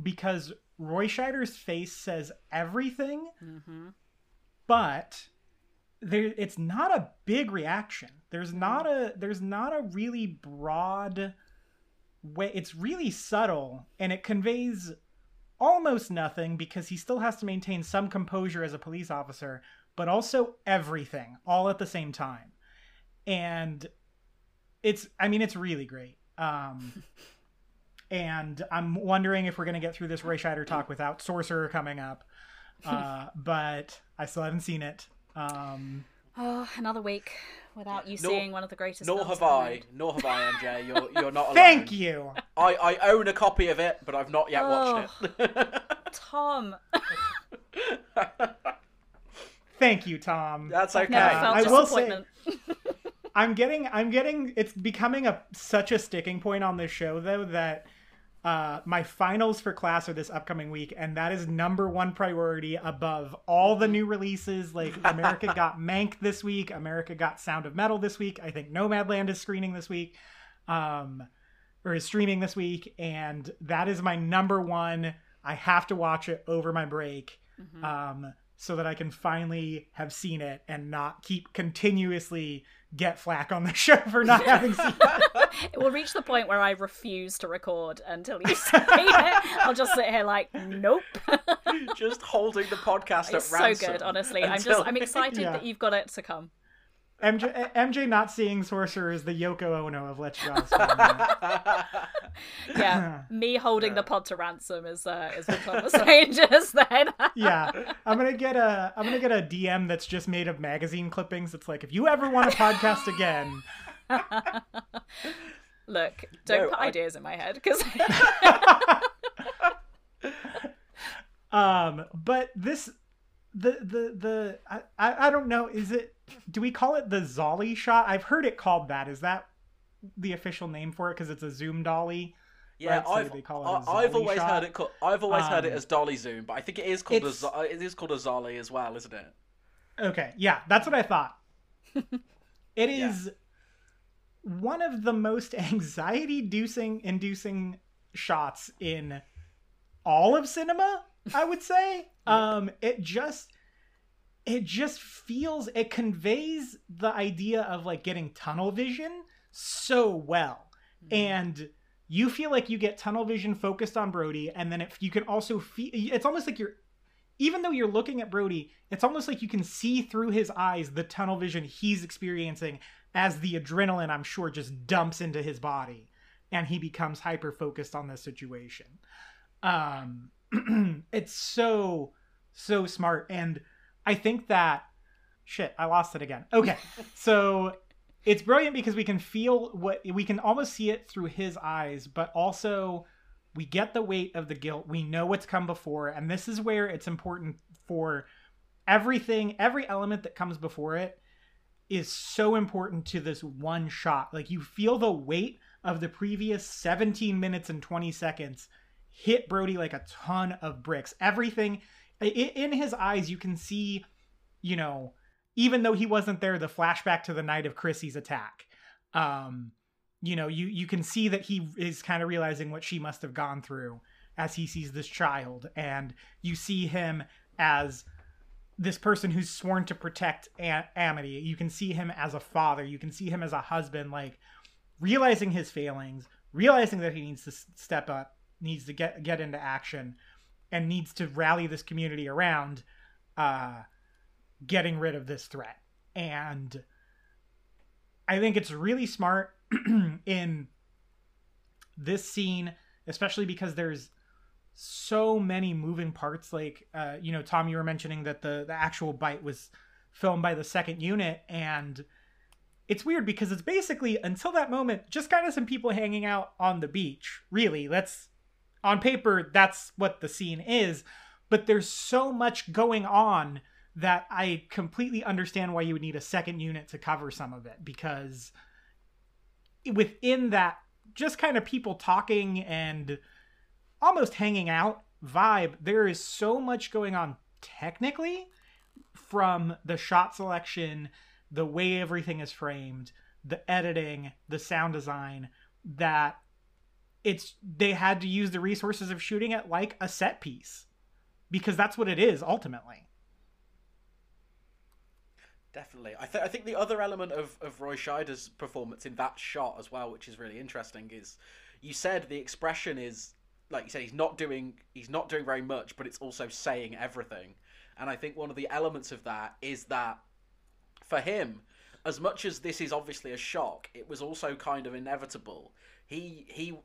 Speaker 3: because Roy Scheider's face says everything. But there it's not a big reaction. There's not a there's not a really broad way it's really subtle and it conveys almost nothing because he still has to maintain some composure as a police officer, but also everything all at the same time. And it's I mean it's really great. Um and I'm wondering if we're going to get through this Ray Scheider talk without Sorcerer coming up. Uh but I still haven't seen it. Um
Speaker 4: oh another week without you
Speaker 5: Nor-
Speaker 4: seeing one of the greatest
Speaker 5: Nor
Speaker 4: films
Speaker 5: have I.
Speaker 4: made.
Speaker 5: Nor have I, MJ. You're you're not alone.
Speaker 3: thank you.
Speaker 5: I, I own a copy of it, but I've not yet watched it.
Speaker 4: tom
Speaker 3: Thank you, Tom.
Speaker 5: That's okay.
Speaker 4: never
Speaker 3: I will say- I'm getting I'm getting it's becoming a such a sticking point on this show though that uh my finals for class are this upcoming week and that is number one priority above all the new releases like America got Mank this week, America got Sound of Metal this week. I think Nomadland is screening this week. Um or is streaming this week and that is my number one. I have to watch it over my break. Um so that I can finally have seen it and not keep continuously get flack on the show for not having seen it.
Speaker 4: It will reach the point where I refuse to record until you say it. I'll just sit here like, nope.
Speaker 5: Just holding the podcast
Speaker 4: It's
Speaker 5: at
Speaker 4: so
Speaker 5: ransom
Speaker 4: good, honestly. I'm just I'm excited
Speaker 3: Yeah.
Speaker 4: that you've got it to come.
Speaker 3: MJ, MJ not seeing Sorcerer is the Yoko Ono of Let's Draw. for a Minute.
Speaker 4: Yeah, me holding the pod to ransom is uh, is what Tom was saying just then.
Speaker 3: yeah, I'm gonna get a I'm gonna get a DM that's just made of magazine clippings. It's like if you ever want a podcast again,
Speaker 4: Look, don't
Speaker 5: No,
Speaker 4: put
Speaker 5: I-
Speaker 4: ideas in my head because
Speaker 3: um, but this the the the I, I I don't know. Is it? Do we call it the Zolly shot? I've heard it called that. Is that the official name for it? Because it's a zoom dolly.
Speaker 5: Yeah,
Speaker 3: Right, so
Speaker 5: I've,
Speaker 3: they call it a
Speaker 5: I- I've always
Speaker 3: shot.
Speaker 5: heard it called. I've always heard it
Speaker 3: Um,
Speaker 5: as dolly zoom, but I think it is called a
Speaker 3: it's-
Speaker 5: it is called a zolly as well, isn't it?
Speaker 3: Okay, yeah, that's what I thought. It is one of the most anxiety-inducing inducing shots in all of cinema, I would say. Um it just it just feels it conveys the idea of like getting tunnel vision so well. And you feel like you get tunnel vision focused on Brody and then if you can also feel it's almost like you're even though you're looking at Brody, it's almost like you can see through his eyes the tunnel vision he's experiencing as the adrenaline, I'm sure, just dumps into his body and he becomes hyper focused on the situation. Um, it's so, so smart. And I think that, shit, I lost it again. Okay. so it's brilliant because we can feel what we can almost see it through his eyes, but also we get the weight of the guilt we know what's come before and this is where it's important for everything every element that comes before it is so important to this one shot like you feel the weight of the previous 17 minutes and 20 seconds hit brody like a ton of bricks. Everything in his eyes you can see you know even though he wasn't there the flashback to the night of chrissy's attack. Um you know you you can see that he is kind of realizing what she must have gone through as he sees this child. And you see him as this person who's sworn to protect amity. You can see him as a father. You can see him as a husband like realizing his failings realizing that he needs to step up needs to get get into action and needs to rally this community around uh getting rid of this threat. And i think it's really smart in this scene especially because there's so many moving parts. Like uh you know tom you were mentioning that the the actual bite was filmed by the second unit. And it's weird because it's basically until that moment just kind of some people hanging out on the beach really. That's on paper that's what the scene is but there's so much going on that i completely understand why you would need a second unit to cover some of it because within that just kind of people talking and almost hanging out vibe there is so much going on technically from the shot selection the way everything is framed the editing the sound design that it's they had to use the resources of shooting it like a set piece because that's what it is ultimately
Speaker 5: Definitely. I, th- I think the other element of, of Roy Scheider's performance in that shot as well, which is really interesting, is you said the expression is like you said he's not doing he's not doing very much, but it's also saying everything. And I think one of the elements of that is that for him, as much as this is obviously a shock, it was also kind of inevitable. He he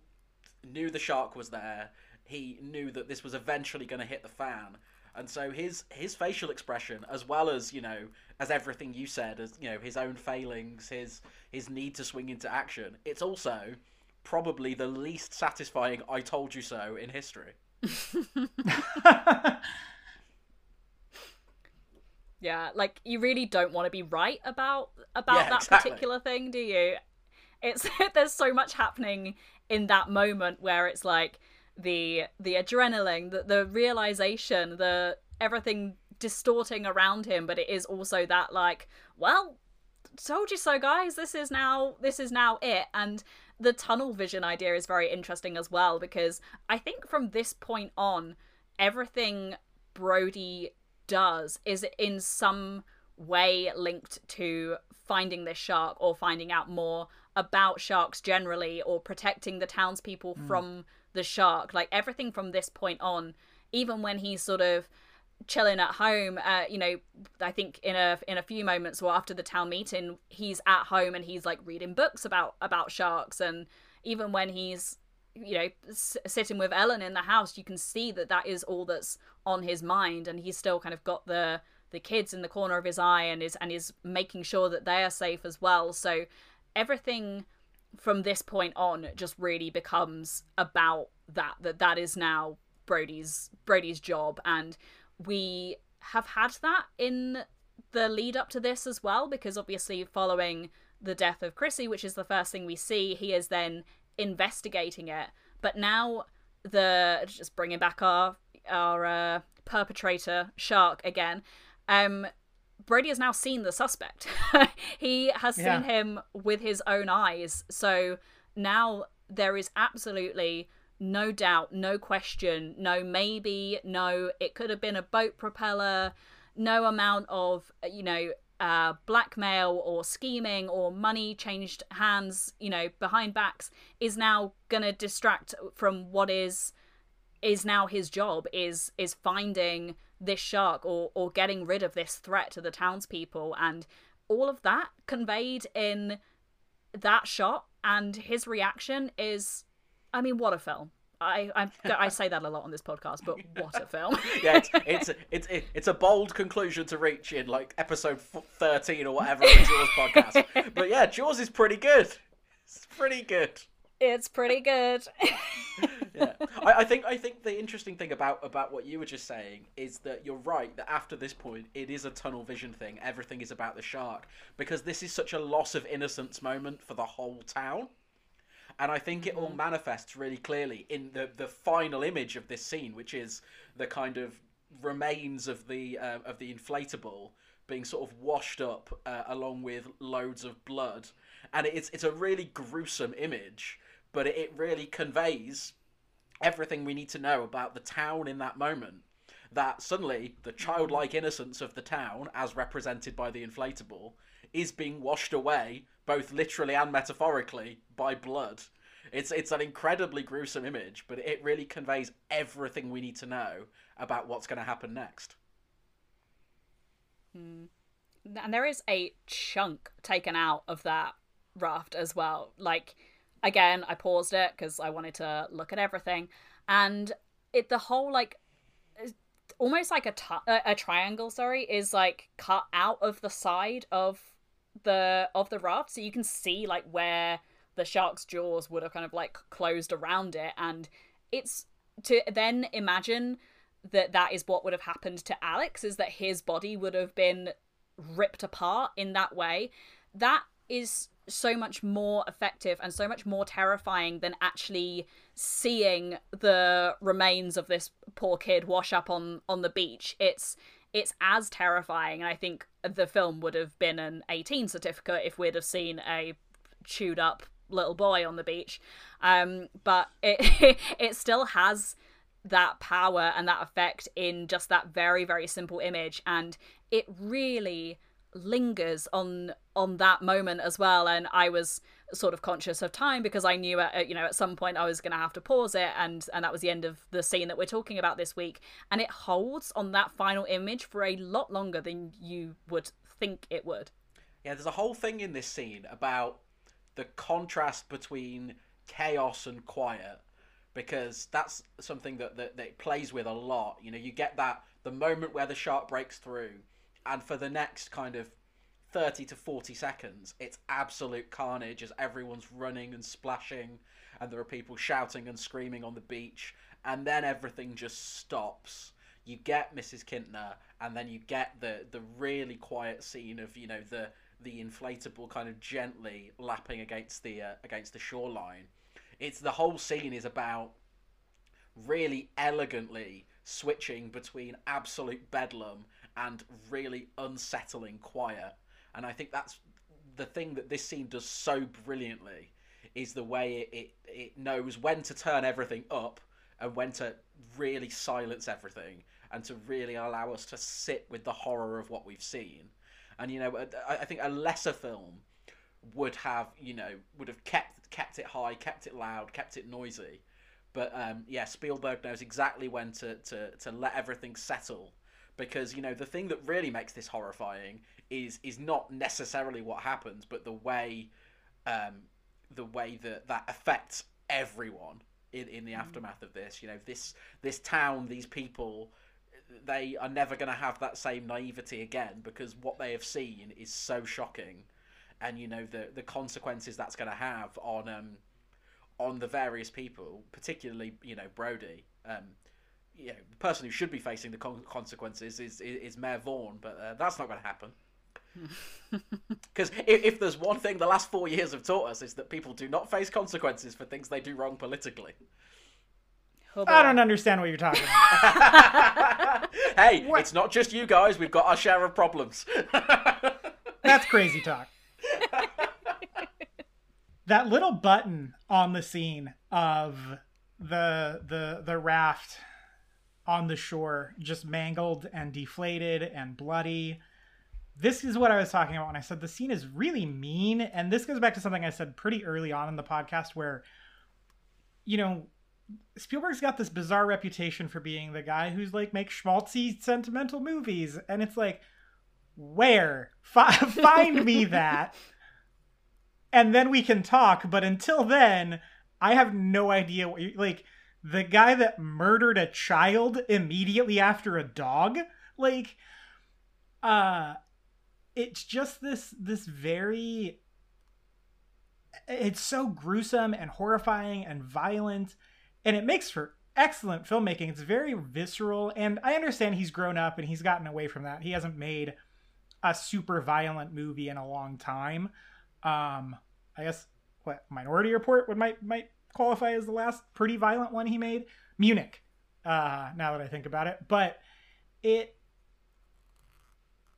Speaker 5: knew the shark was there. He knew that this was eventually going to hit the fan. And so his his facial expression, as well as you know, as everything you said, as you know, his own failings, his his need to swing into action, it's also probably the least satisfying "I told you so" in history.
Speaker 4: Yeah, like you really don't want to be right about about
Speaker 5: Yeah,
Speaker 4: that
Speaker 5: exactly.
Speaker 4: particular thing, do you? It's there's so much happening in that moment where it's like the the adrenaline, the the realization, the everything distorting around him, but it is also that like, well, told you so guys, this is now this is now it. And the tunnel vision idea is very interesting as well because I think from this point on everything Brody does is in some way linked to finding this shark or finding out more about sharks generally or protecting the townspeople from the shark. Like everything from this point on, even when he's sort of chilling at home uh you know i think in a in a few moments or after the town meeting he's at home and he's like reading books about about sharks. And even when he's you know s- sitting with ellen in the house you can see that that is all that's on his mind. And he's still kind of got the the kids in the corner of his eye and is and is making sure that they are safe as well. So everything from this point on just really becomes about that that that is now Brody's Brody's job. And we have had that in the lead up to this as well because obviously following the death of Chrissy which is the first thing we see he is then investigating it. But now the just bringing back our our uh, perpetrator shark again. Um Brody has now seen the suspect. he has seen
Speaker 3: Yeah.
Speaker 4: him with his own eyes. So now there is absolutely no doubt, no question, no maybe, no it could have been a boat propeller, no amount of, you know, uh, blackmail or scheming or money changed hands, you know, behind backs is now going to distract from what is is now his job is is finding this shark or or getting rid of this threat to the townspeople and all of that conveyed in that shot and his reaction is i mean what a film i i, I say that a lot on this podcast but what a film
Speaker 5: yeah, it's it's it's it's, it's a bold conclusion to reach in like episode thirteen or whatever of the Jaws podcast. But yeah, Jaws is pretty good. It's pretty good.
Speaker 4: it's pretty good
Speaker 5: yeah. I, I think I think the interesting thing about about what you were just saying is that you're right that after this point it is a tunnel vision thing. Everything is about the shark because this is such a loss of innocence moment for the whole town. And I think it all manifests really clearly in the the final image of this scene, which is the kind of remains of the uh, of the inflatable being sort of washed up uh, along with loads of blood, and it's it's a really gruesome image, but it, it really conveys everything we need to know about the town in that moment. That suddenly the childlike innocence of the town, as represented by the inflatable, is being washed away, both literally and metaphorically, by blood. It's it's an incredibly gruesome image, but it really conveys everything we need to know about what's going to happen next. Hmm.
Speaker 4: and there is a chunk taken out of that raft as well like again i paused it because i wanted to look at everything. And it the whole like almost like a a a triangle sorry is like cut out of the side of the of the raft. So you can see like where the shark's jaws would have kind of like closed around it. And it's to then imagine that that is what would have happened to Alex is that his body would have been ripped apart in that way. That is so much more effective and so much more terrifying than actually seeing the remains of this poor kid wash up on on the beach. It's it's as terrifying and i think the film would have been an 18 certificate if we'd have seen a chewed up little boy on the beach. Um but it it still has that power and that effect in just that very very simple image and it really lingers on on that moment as well. And i was sort of conscious of time because i knew at you know at some point i was going to have to pause it and and that was the end of the scene that we're talking about this week. And it holds on that final image for a lot longer than you would think it would.
Speaker 5: Yeah, there's a whole thing in this scene about the contrast between chaos and quiet because that's something that, that, that plays with a lot. You know, you get that the moment where the shark breaks through, and for the next kind of 30 to 40 seconds, it's absolute carnage as everyone's running and splashing, and there are people shouting and screaming on the beach, and then everything just stops. You get Mrs. Kintner, and then you get the the really quiet scene of you know the the inflatable kind of gently lapping against the uh, against the shoreline. It's the whole scene is about really elegantly switching between absolute bedlam and really unsettling quiet. And I think that's the thing that this scene does so brilliantly is the way it, it, it knows when to turn everything up and when to really silence everything and to really allow us to sit with the horror of what we've seen. And you know, I, I think a lesser film would have you know would have kept kept it high, kept it loud, kept it noisy. But um, yeah, Spielberg knows exactly when to, to, to let everything settle because you know the thing that really makes this horrifying is is not necessarily what happens, but the way um, the way that that affects everyone in, in the aftermath of this. You know, this this town, these people, they are never going to have that same naivety again because what they have seen is so shocking, and you know the the consequences that's going to have on um on the various people, particularly you know Brody. Um, you know, the person who should be facing the con- consequences is, is, is Mayor Vaughan, but uh, that's not going to happen. Because if, if there's one thing the last four years have taught us is that people do not face consequences for things they do wrong politically.
Speaker 4: Oh,
Speaker 3: I
Speaker 4: boy.
Speaker 3: don't understand what you're talking about.
Speaker 5: hey, it's not just you guys. We've got our share of problems.
Speaker 3: That's crazy talk. that little button on the scene of the the the raft on the shore just mangled and deflated and bloody. This is what I was talking about when I said the scene is really mean and this goes back to something I said pretty early on in the podcast where you know Spielberg's got this bizarre reputation for being the guy who's like makes schmaltzy sentimental movies and it's like where Fi- find me that and then we can talk but until then i have no idea what you like the guy that murdered a child immediately after a dog like uh it's just this this very it's so gruesome and horrifying and violent and it makes for excellent filmmaking. It's very visceral and i understand he's grown up and he's gotten away from that. He hasn't made a super violent movie in a long time. Um, I guess what Minority Report? Would might might qualify as the last pretty violent one he made. Munich. Uh, now that I think about it, but it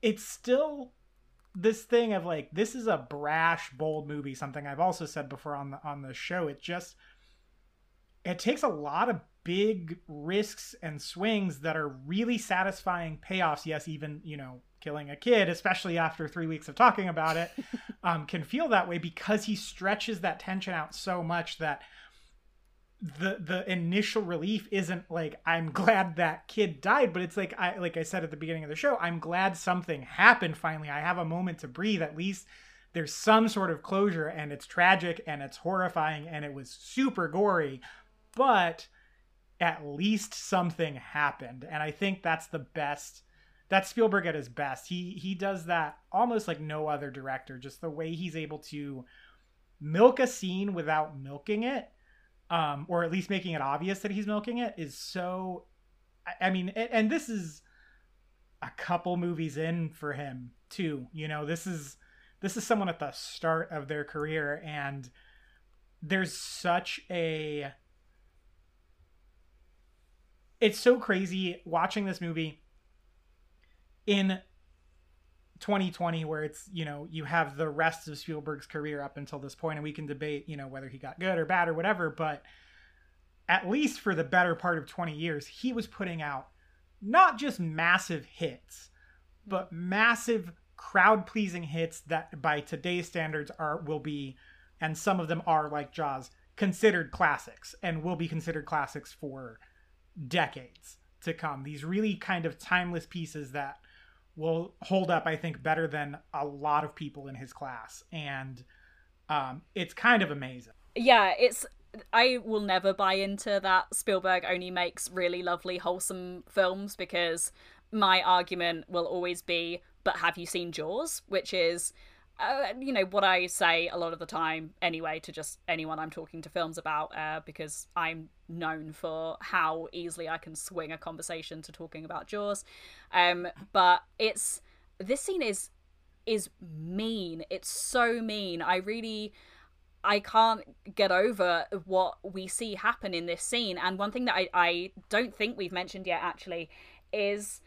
Speaker 3: it's still this thing of like this is a brash, bold movie. Something I've also said before on the on the show. It just it takes a lot of big risks and swings that are really satisfying payoffs. Yes, even you know killing a kid, especially after three weeks of talking about it, um, can feel that way because he stretches that tension out so much that the the initial relief isn't like I'm glad that kid died, but it's like I like I said at the beginning of the show, I'm glad something happened finally. I have a moment to breathe. At least there's some sort of closure, and it's tragic and it's horrifying and it was super gory, but at least something happened. And I think that's the best that's Spielberg at his best. He he does that almost like no other director. Just the way he's able to milk a scene without milking it, um, or at least making it obvious that he's milking it, is so. I, I mean, and, and this is a couple movies in for him too. You know, this is this is someone at the start of their career, and there's such a. It's so crazy watching this movie in 2020 where it's you know you have the rest of Spielberg's career up until this point and we can debate you know whether he got good or bad or whatever but at least for the better part of 20 years he was putting out not just massive hits but massive crowd pleasing hits that by today's standards are will be and some of them are like Jaws considered classics and will be considered classics for decades to come. These really kind of timeless pieces that will hold up, I think, better than a lot of people in his class. And um, it's kind of amazing.
Speaker 4: yeah, it's I will never buy into that Spielberg only makes really lovely wholesome films because my argument will always be but have you seen Jaws which is uh, you know what I say a lot of the time anyway to just anyone I'm talking to films about uh, because I'm known for how easily I can swing a conversation to talking about Jaws. Um but it's this scene is is mean. It's so mean. I really I can't get over what we see happen in this scene. And one thing that I, I don't think we've mentioned yet actually is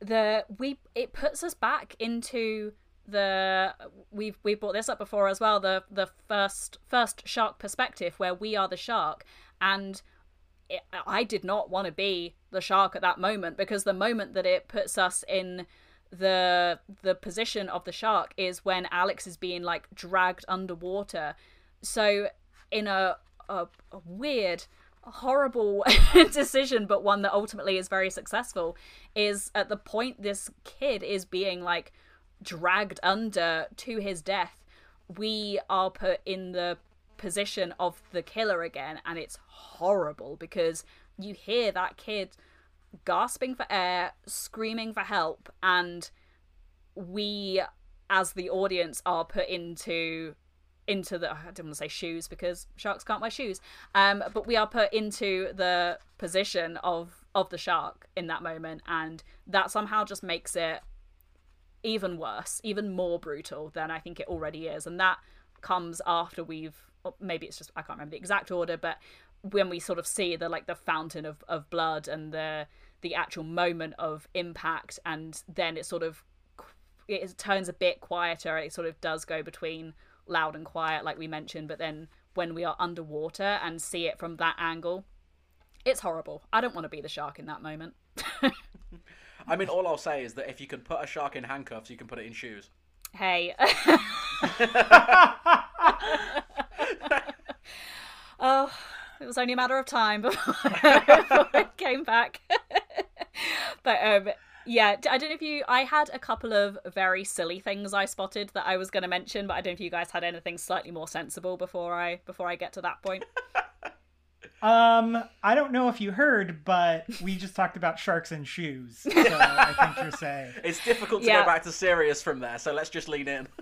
Speaker 4: the we it puts us back into the we've we've brought this up before as well, the the first first shark perspective where we are the shark and it, I did not want to be the shark at that moment because the moment that it puts us in the the position of the shark is when Alex is being like dragged underwater. So in a a, a weird horrible decision but one that ultimately is very successful is at the point this kid is being like dragged under to his death we are put in the position of the killer again and it's horrible because you hear that kid gasping for air screaming for help and we as the audience are put into into the I didn't want to say shoes because sharks can't wear shoes. Um, but we are put into the position of of the shark in that moment, and that somehow just makes it even worse, even more brutal than I think it already is, and that comes after we've maybe it's just I can't remember the exact order, but when we sort of see the like the fountain of, of blood and the the actual moment of impact and then it sort of it turns a bit quieter it sort of does go between loud and quiet, like we mentioned, but then when we are underwater and see it from that angle, it's horrible. I don't want to be the shark in that moment.
Speaker 5: I mean, all I'll say is that if you can put a shark in handcuffs, you can put it in shoes.
Speaker 4: Hey. oh, it was only a matter of time before, before it came back. but um, yeah, I don't know if you. I had a couple of very silly things I spotted that I was going to mention, but I don't know if you guys had anything slightly more sensible before I before I get to that point.
Speaker 3: Um, I don't know if you heard, but we just talked about sharks and shoes. So I think you're saying
Speaker 5: It's difficult to
Speaker 4: Yeah.
Speaker 5: go back to serious from there, so let's just lean in.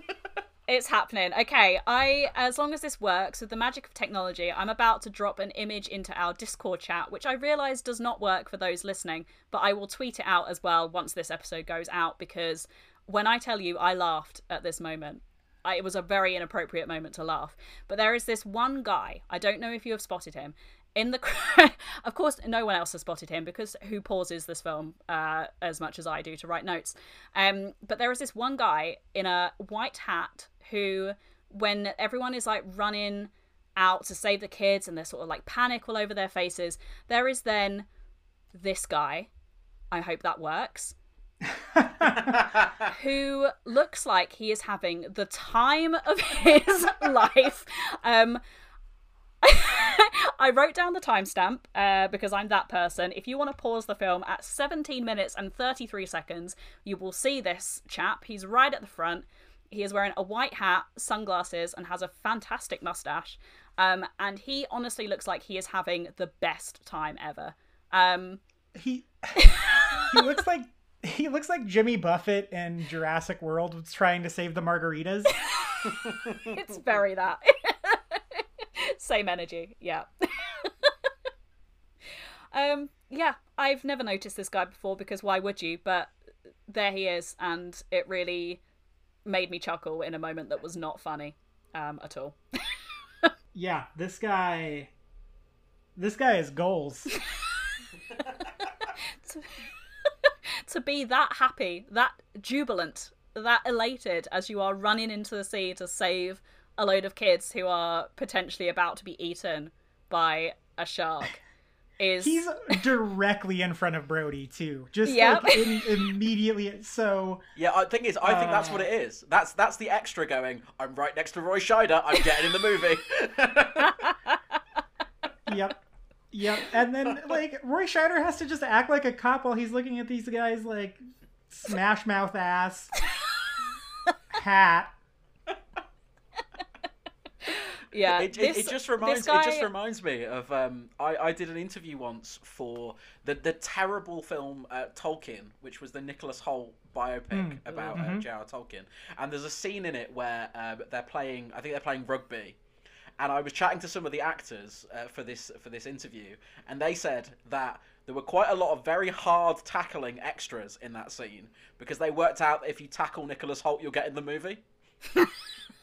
Speaker 4: It's happening. Okay, I as long as this works with the magic of technology, I'm about to drop an image into our Discord chat, which I realize does not work for those listening, but I will tweet it out as well once this episode goes out because when I tell you I laughed at this moment, I, it was a very inappropriate moment to laugh. But there is this one guy, I don't know if you have spotted him, in the of course no one else has spotted him because who pauses this film uh, as much as I do to write notes. Um but there is this one guy in a white hat who when everyone is like running out to save the kids and they're sort of like panic all over their faces there is then this guy. I hope that works who looks like he is having the time of his life um I wrote down the timestamp uh, because I'm that person. If you want to pause the film at 17 minutes and 33 seconds, you will see this chap. He's right at the front. He is wearing a white hat, sunglasses, and has a fantastic mustache. Um, and he honestly looks like he is having the best time ever. Um,
Speaker 3: he he looks like he looks like Jimmy Buffett in Jurassic World was trying to save the margaritas.
Speaker 4: it's very that. Same energy, yeah. um, yeah, I've never noticed this guy before because why would you? But there he is, and it really made me chuckle in a moment that was not funny um, at all.
Speaker 3: yeah, this guy this guy is goals.
Speaker 4: To be that happy, that jubilant, that elated as you are running into the sea to save a load of kids who are potentially about to be eaten by a shark is
Speaker 3: He's directly in front of Brody too. Just
Speaker 4: Yep.
Speaker 3: like in, immediately so
Speaker 5: Yeah, I think it's. I think that's what it is. Oh, that's that's the extra going. I'm right next to Roy Scheider. I'm getting in the movie.
Speaker 3: yep. Yep. And then like Roy Scheider has to just act like a cop while he's looking at these guys like smash mouth ass hat.
Speaker 4: yeah.
Speaker 5: it, it,
Speaker 4: this-
Speaker 5: it just reminds
Speaker 4: guy-
Speaker 5: it just reminds me of um I, I did an interview once for the the terrible film uh, Tolkien which was the Nicholas Hoult biopic about uh, J.R. Tolkien and there's a scene in it where uh, they're playing I think they're playing rugby and I was chatting to some of the actors uh, for this for this interview and they said that there were quite a lot of very hard tackling extras in that scene because they worked out that if you tackle Nicholas Hoult you'll get in the movie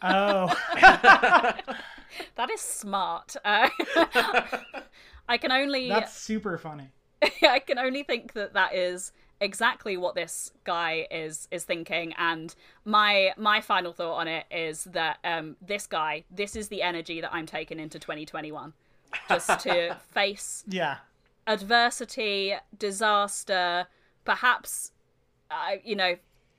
Speaker 3: Oh.
Speaker 4: that is smart. Uh, I can only
Speaker 3: That's super funny.
Speaker 4: I can only think that that is exactly what this guy is is thinking and my my final thought on it is that um this guy this is the energy that I'm taking into 2021 just to face
Speaker 3: Yeah.
Speaker 4: adversity, disaster, perhaps, uh, you know,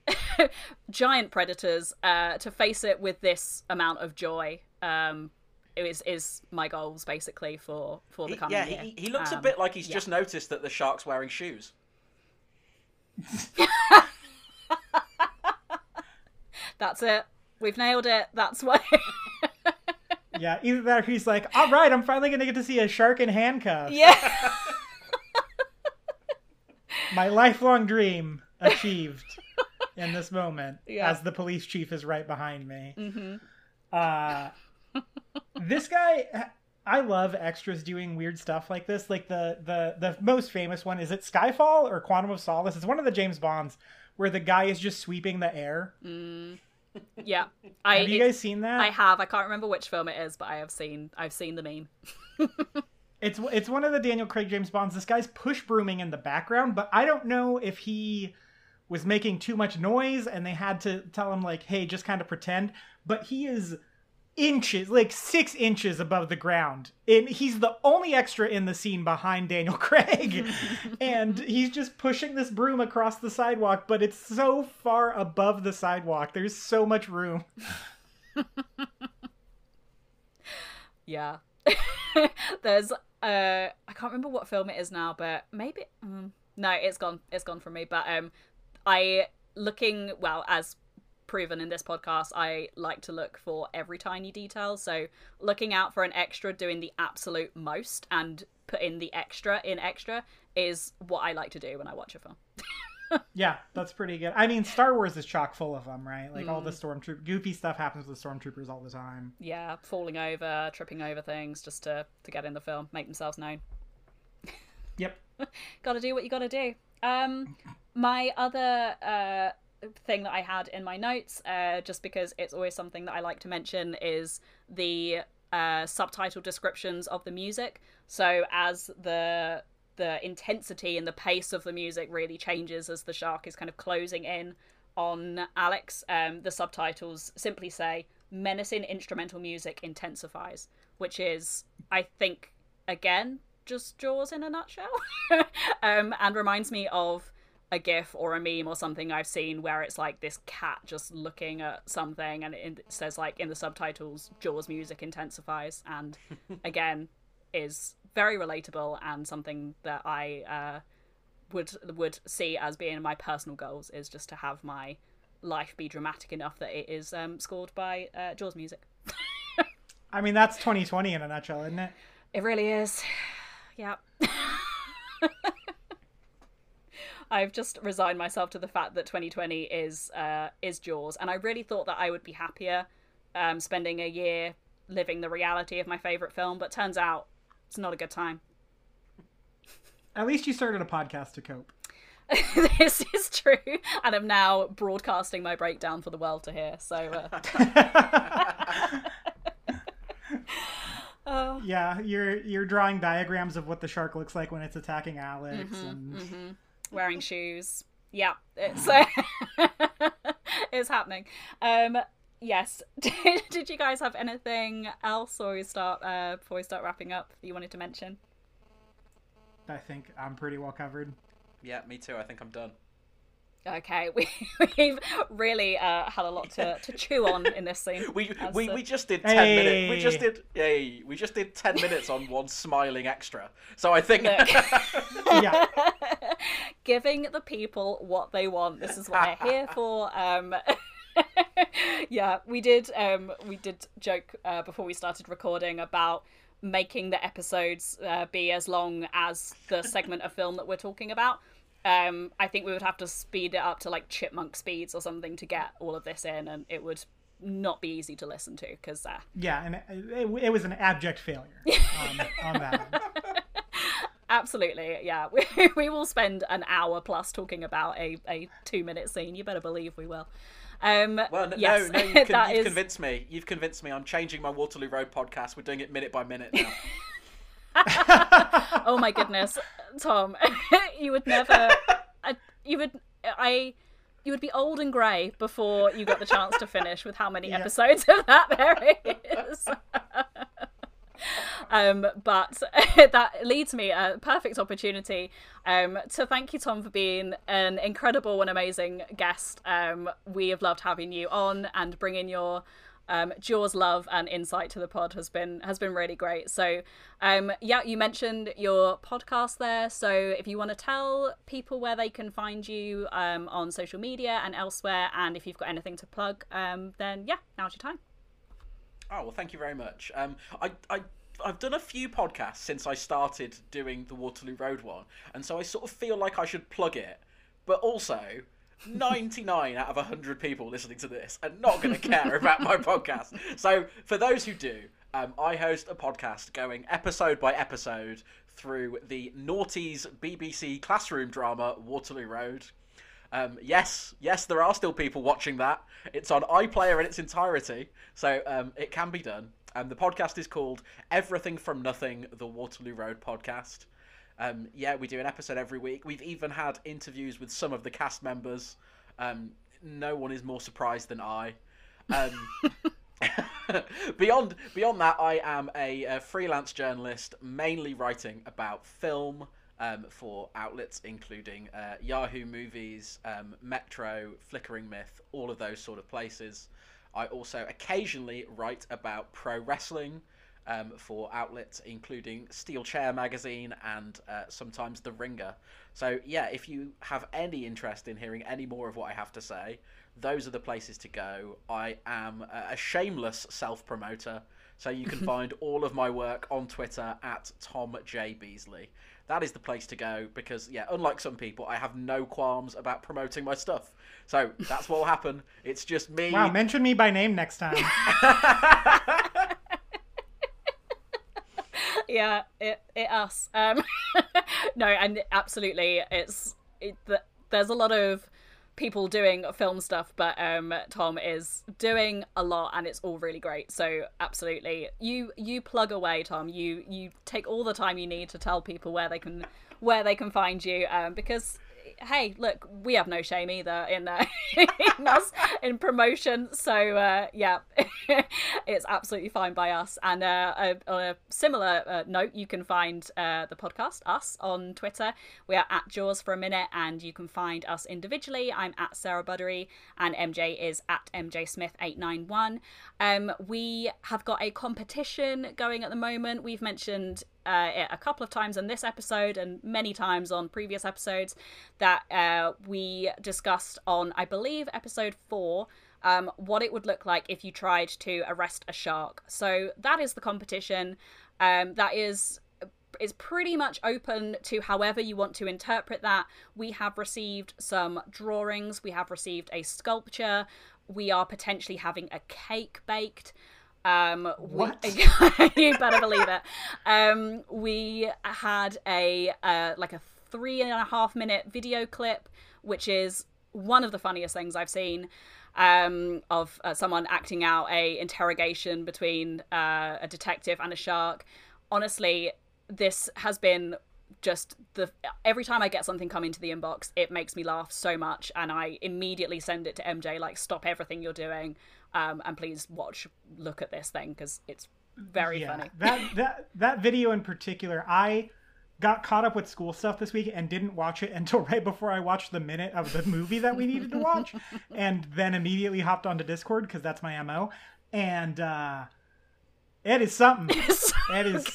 Speaker 4: giant predators, uh, to face it with this amount of joy. Um, is is my goals basically for for the coming
Speaker 5: yeah,
Speaker 4: year.
Speaker 5: he, he looks a
Speaker 4: Um,
Speaker 5: bit like he's
Speaker 4: yeah.
Speaker 5: just noticed that the shark's wearing shoes.
Speaker 4: That's it. We've nailed it. That's why.
Speaker 3: Yeah, either that or he's like, all right, I'm finally going to get to see a shark in handcuffs.
Speaker 4: yeah.
Speaker 3: My lifelong dream achieved in this moment
Speaker 4: Yeah.
Speaker 3: as the police chief is right behind me. Mm-hmm. Uh, this guy, I love extras doing weird stuff like this. Like the the the most famous one is it Skyfall or Quantum of Solace? It's one of the James Bonds where the guy is just sweeping the air. Mm.
Speaker 4: Yeah. I
Speaker 3: Have you guys seen that?
Speaker 4: I have. I can't remember which film it is, but I have seen I've seen the meme.
Speaker 3: It's it's one of the Daniel Craig James Bonds. This guy's push brooming in the background, but I don't know if he was making too much noise and they had to tell him like, "Hey, just kind of pretend." But he is inches, like 6 inches above the ground. And he's the only extra in the scene behind Daniel Craig. and he's just pushing this broom across the sidewalk, but it's so far above the sidewalk. There's so much room.
Speaker 4: Yeah. There's uh I can't remember what film it is now, but maybe mm, no, it's gone. It's gone from me. But um I looking well as proven in this podcast, I like to look for every tiny detail. So looking out for an extra doing the absolute most and put in the extra in extra is what I like to do when I watch a film.
Speaker 3: Yeah, that's pretty good. I mean, Star Wars is chock full of them, right? Like all the stormtrooper goofy stuff happens with stormtroopers all the time.
Speaker 4: Yeah, falling over, tripping over things just to to get in the film, make themselves known.
Speaker 3: Yep.
Speaker 4: gotta do what you gotta do. Um, my other uh, thing that I had in my notes, uh, just because it's always something that I like to mention, is the uh, subtitle descriptions of the music. So as the the intensity and the pace of the music really changes as the shark is kind of closing in on Alex, um, the subtitles simply say menacing instrumental music intensifies, which is, I think, again, just Jaws in a nutshell. um, and reminds me of a gif or a meme or something I've seen where it's like this cat just looking at something and it says like in the subtitles Jaws music intensifies and again is very relatable and something that I uh, would would see as being my personal goals is just to have my life be dramatic enough that it is um, scored by uh, Jaws music.
Speaker 3: I mean, that's 2020 in a nutshell, isn't it?
Speaker 4: It really is. Yeah. I've just resigned myself to the fact that 2020 is uh, is Jaws, and I really thought that I would be happier um, spending a year living the reality of my favorite film, but turns out it's not a good time.
Speaker 3: At least you started a podcast to cope.
Speaker 4: this is true, and I'm now broadcasting my breakdown for the world to hear. So, uh, oh,
Speaker 3: Yeah, you're you're drawing diagrams of what the shark looks like when it's attacking Alex,
Speaker 4: Mm-hmm,
Speaker 3: and
Speaker 4: wearing shoes. Yeah, it's it's happening. Um, yes. Did, did you guys have anything else, or we start uh, before we start wrapping up that you wanted to mention?
Speaker 3: I think I'm pretty well covered.
Speaker 5: Yeah, me too. I think I'm done.
Speaker 4: Okay, we we've really uh, had a lot to, to chew on in this scene.
Speaker 5: We we, we just did ten minutes. We just did hey, we just did ten minutes on one smiling extra. So I think
Speaker 3: Yeah,
Speaker 4: giving the people what they want. This is what they're here for. Um, yeah, we did. Um, we did joke uh, before we started recording about making the episodes uh, be as long as the segment of film that we're talking about. Um, I think we would have to speed it up to like chipmunk speeds or something to get all of this in, and it would not be easy to listen to because uh,
Speaker 3: yeah, and it, it was an abject failure on, on that.
Speaker 4: Absolutely, yeah. We, we will spend an hour plus talking about a, a two minute scene. You better believe we will. Um,
Speaker 5: Well, no,
Speaker 4: yes,
Speaker 5: no, no you've,
Speaker 4: that
Speaker 5: you've
Speaker 4: is-
Speaker 5: convinced me. You've convinced me. I'm changing my Waterloo Road podcast. We're doing it minute by minute now.
Speaker 4: Oh my goodness, Tom, you would never. I, you would. I. You would be old and grey before you got the chance to finish with how many episodes of that there is. Um, but that leads me a perfect opportunity um, to thank you, Tom, for being an incredible and amazing guest. Um, we have loved having you on and bringing your um, Jaws love and insight to the pod has been has been really great. So, um, yeah, you mentioned your podcast there. So, if you want to tell people where they can find you um, on social media and elsewhere, and if you've got anything to plug, um, then yeah, now's your time.
Speaker 5: Oh well, thank you very much. Um, I, I I've done a few podcasts since I started doing the Waterloo Road one, and so I sort of feel like I should plug it, but also 99 out of 100 people listening to this are not going to care about my podcast. So, for those who do, um, I host a podcast going episode by episode through the Naughties BBC classroom drama Waterloo Road. Um, yes, yes, there are still people watching that. It's on iPlayer in its entirety, so um, it can be done. Um, the podcast is called Everything from Nothing, the Waterloo Road podcast. Um, yeah, we do an episode every week. We've even had interviews with some of the cast members. Um, no one is more surprised than I. Um, beyond beyond that, I am a, a, freelance journalist, mainly writing about film um, for outlets including uh, Yahoo Movies, um, Metro, Flickering Myth, all of those sort of places. I also occasionally write about pro wrestling um, for outlets including Steel Chair magazine and uh, sometimes The Ringer. So, yeah, if you have any interest in hearing any more of what I have to say, those are the places to go. I am a shameless self promoter, so you can find all of my work on Twitter at Tom J. Beasley. That is the place to go because, yeah, unlike some people, I have no qualms about promoting my stuff. So that's what will happen. It's just me.
Speaker 3: Wow, mention me by name next time.
Speaker 4: yeah, it it us. Um, no, and absolutely, it's it, there's a lot of people doing film stuff, but um, Tom is doing a lot, and it's all really great. So absolutely, you you plug away, Tom. You you take all the time you need to tell people where they can where they can find you, um, because hey, look, we have no shame either in, uh, in us in promotion. So uh, yeah, it's absolutely fine by us. And uh, on a similar uh, note, you can find uh, the podcast us on Twitter. We are at Jaws for a minute, and you can find us individually. I'm at Sarah Buddery, and MJ is at MJ Smith eight nine one. Um, we have got a competition going at the moment. We've mentioned uh, a couple of times in this episode and many times on previous episodes that uh, we discussed on, I believe, episode four. Um, what it would look like if you tried to arrest a shark. So that is the competition. Um, that is is pretty much open to however you want to interpret that. We have received some drawings. We have received a sculpture. We are potentially having a cake baked. Um,
Speaker 3: what?
Speaker 4: you better believe it. Um, we had a uh, like a three and a half minute video clip, which is one of the funniest things I've seen. Um, of uh, someone acting out a interrogation between uh, a detective and a shark. Honestly, this has been just the every time I get something come into the inbox, it makes me laugh so much, and I immediately send it to MJ like, "Stop everything you're doing um, and please watch, look at this thing because it's very yeah, funny.
Speaker 3: that that that video in particular, I got caught up with school stuff this week and didn't watch it until right before I watched the minute of the movie that we needed to watch, and then immediately hopped onto Discord because that's my mo. And uh, it is something. It is.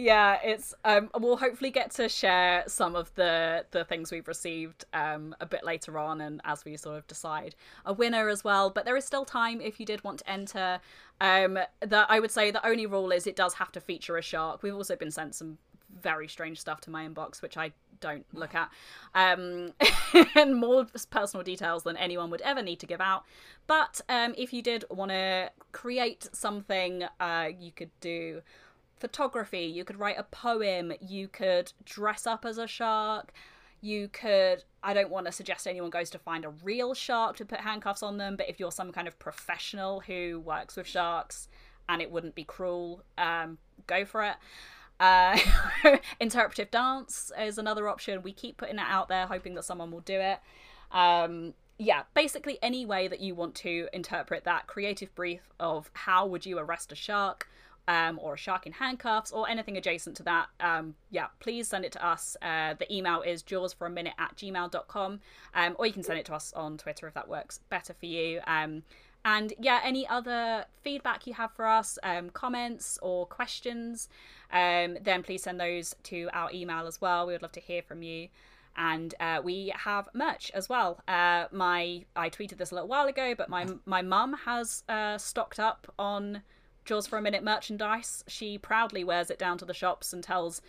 Speaker 4: Yeah, it's um we'll hopefully get to share some of the the things we've received um a bit later on and as we sort of decide a winner as well. But there is still time if you did want to enter. Um that I would say the only rule is it does have to feature a shark. We've also been sent some very strange stuff to my inbox which I don't look at um and more personal details than anyone would ever need to give out but um if you did want to create something uh you could do photography, you could write a poem, you could dress up as a shark, you could I don't want to suggest anyone goes to find a real shark to put handcuffs on them, but if you're some kind of professional who works with sharks and it wouldn't be cruel, um, go for it. Uh, interpretive dance is another option. We keep putting it out there, hoping that someone will do it. Um, yeah, basically any way that you want to interpret that creative brief of how would you arrest a shark um, or a shark in handcuffs or anything adjacent to that, um, yeah, please send it to us. Uh, the email is jawsforaminute at gmail.com um, or you can send it to us on Twitter if that works better for you. Um, and yeah, any other feedback you have for us, um, comments or questions, um, then please send those to our email as well. We would love to hear from you. And uh, we have merch as well. Uh, my I tweeted this a little while ago, but my my mum has uh, stocked up on Jaws for a Minute merchandise. She proudly wears it down to the shops and tells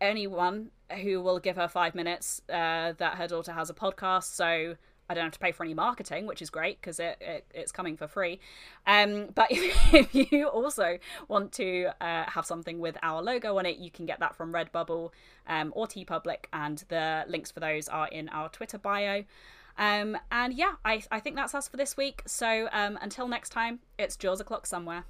Speaker 4: anyone who will give her five minutes uh, that her daughter has a podcast. So I don't have to pay for any marketing, which is great because it, it, it's coming for free. Um, but if, if, you also want to uh, have something with our logo on it, you can get that from Redbubble um, or TeePublic, and the links for those are in our Twitter bio. Um, and yeah, I, I think that's us for this week. So um, until next time, it's Jaws o'clock somewhere.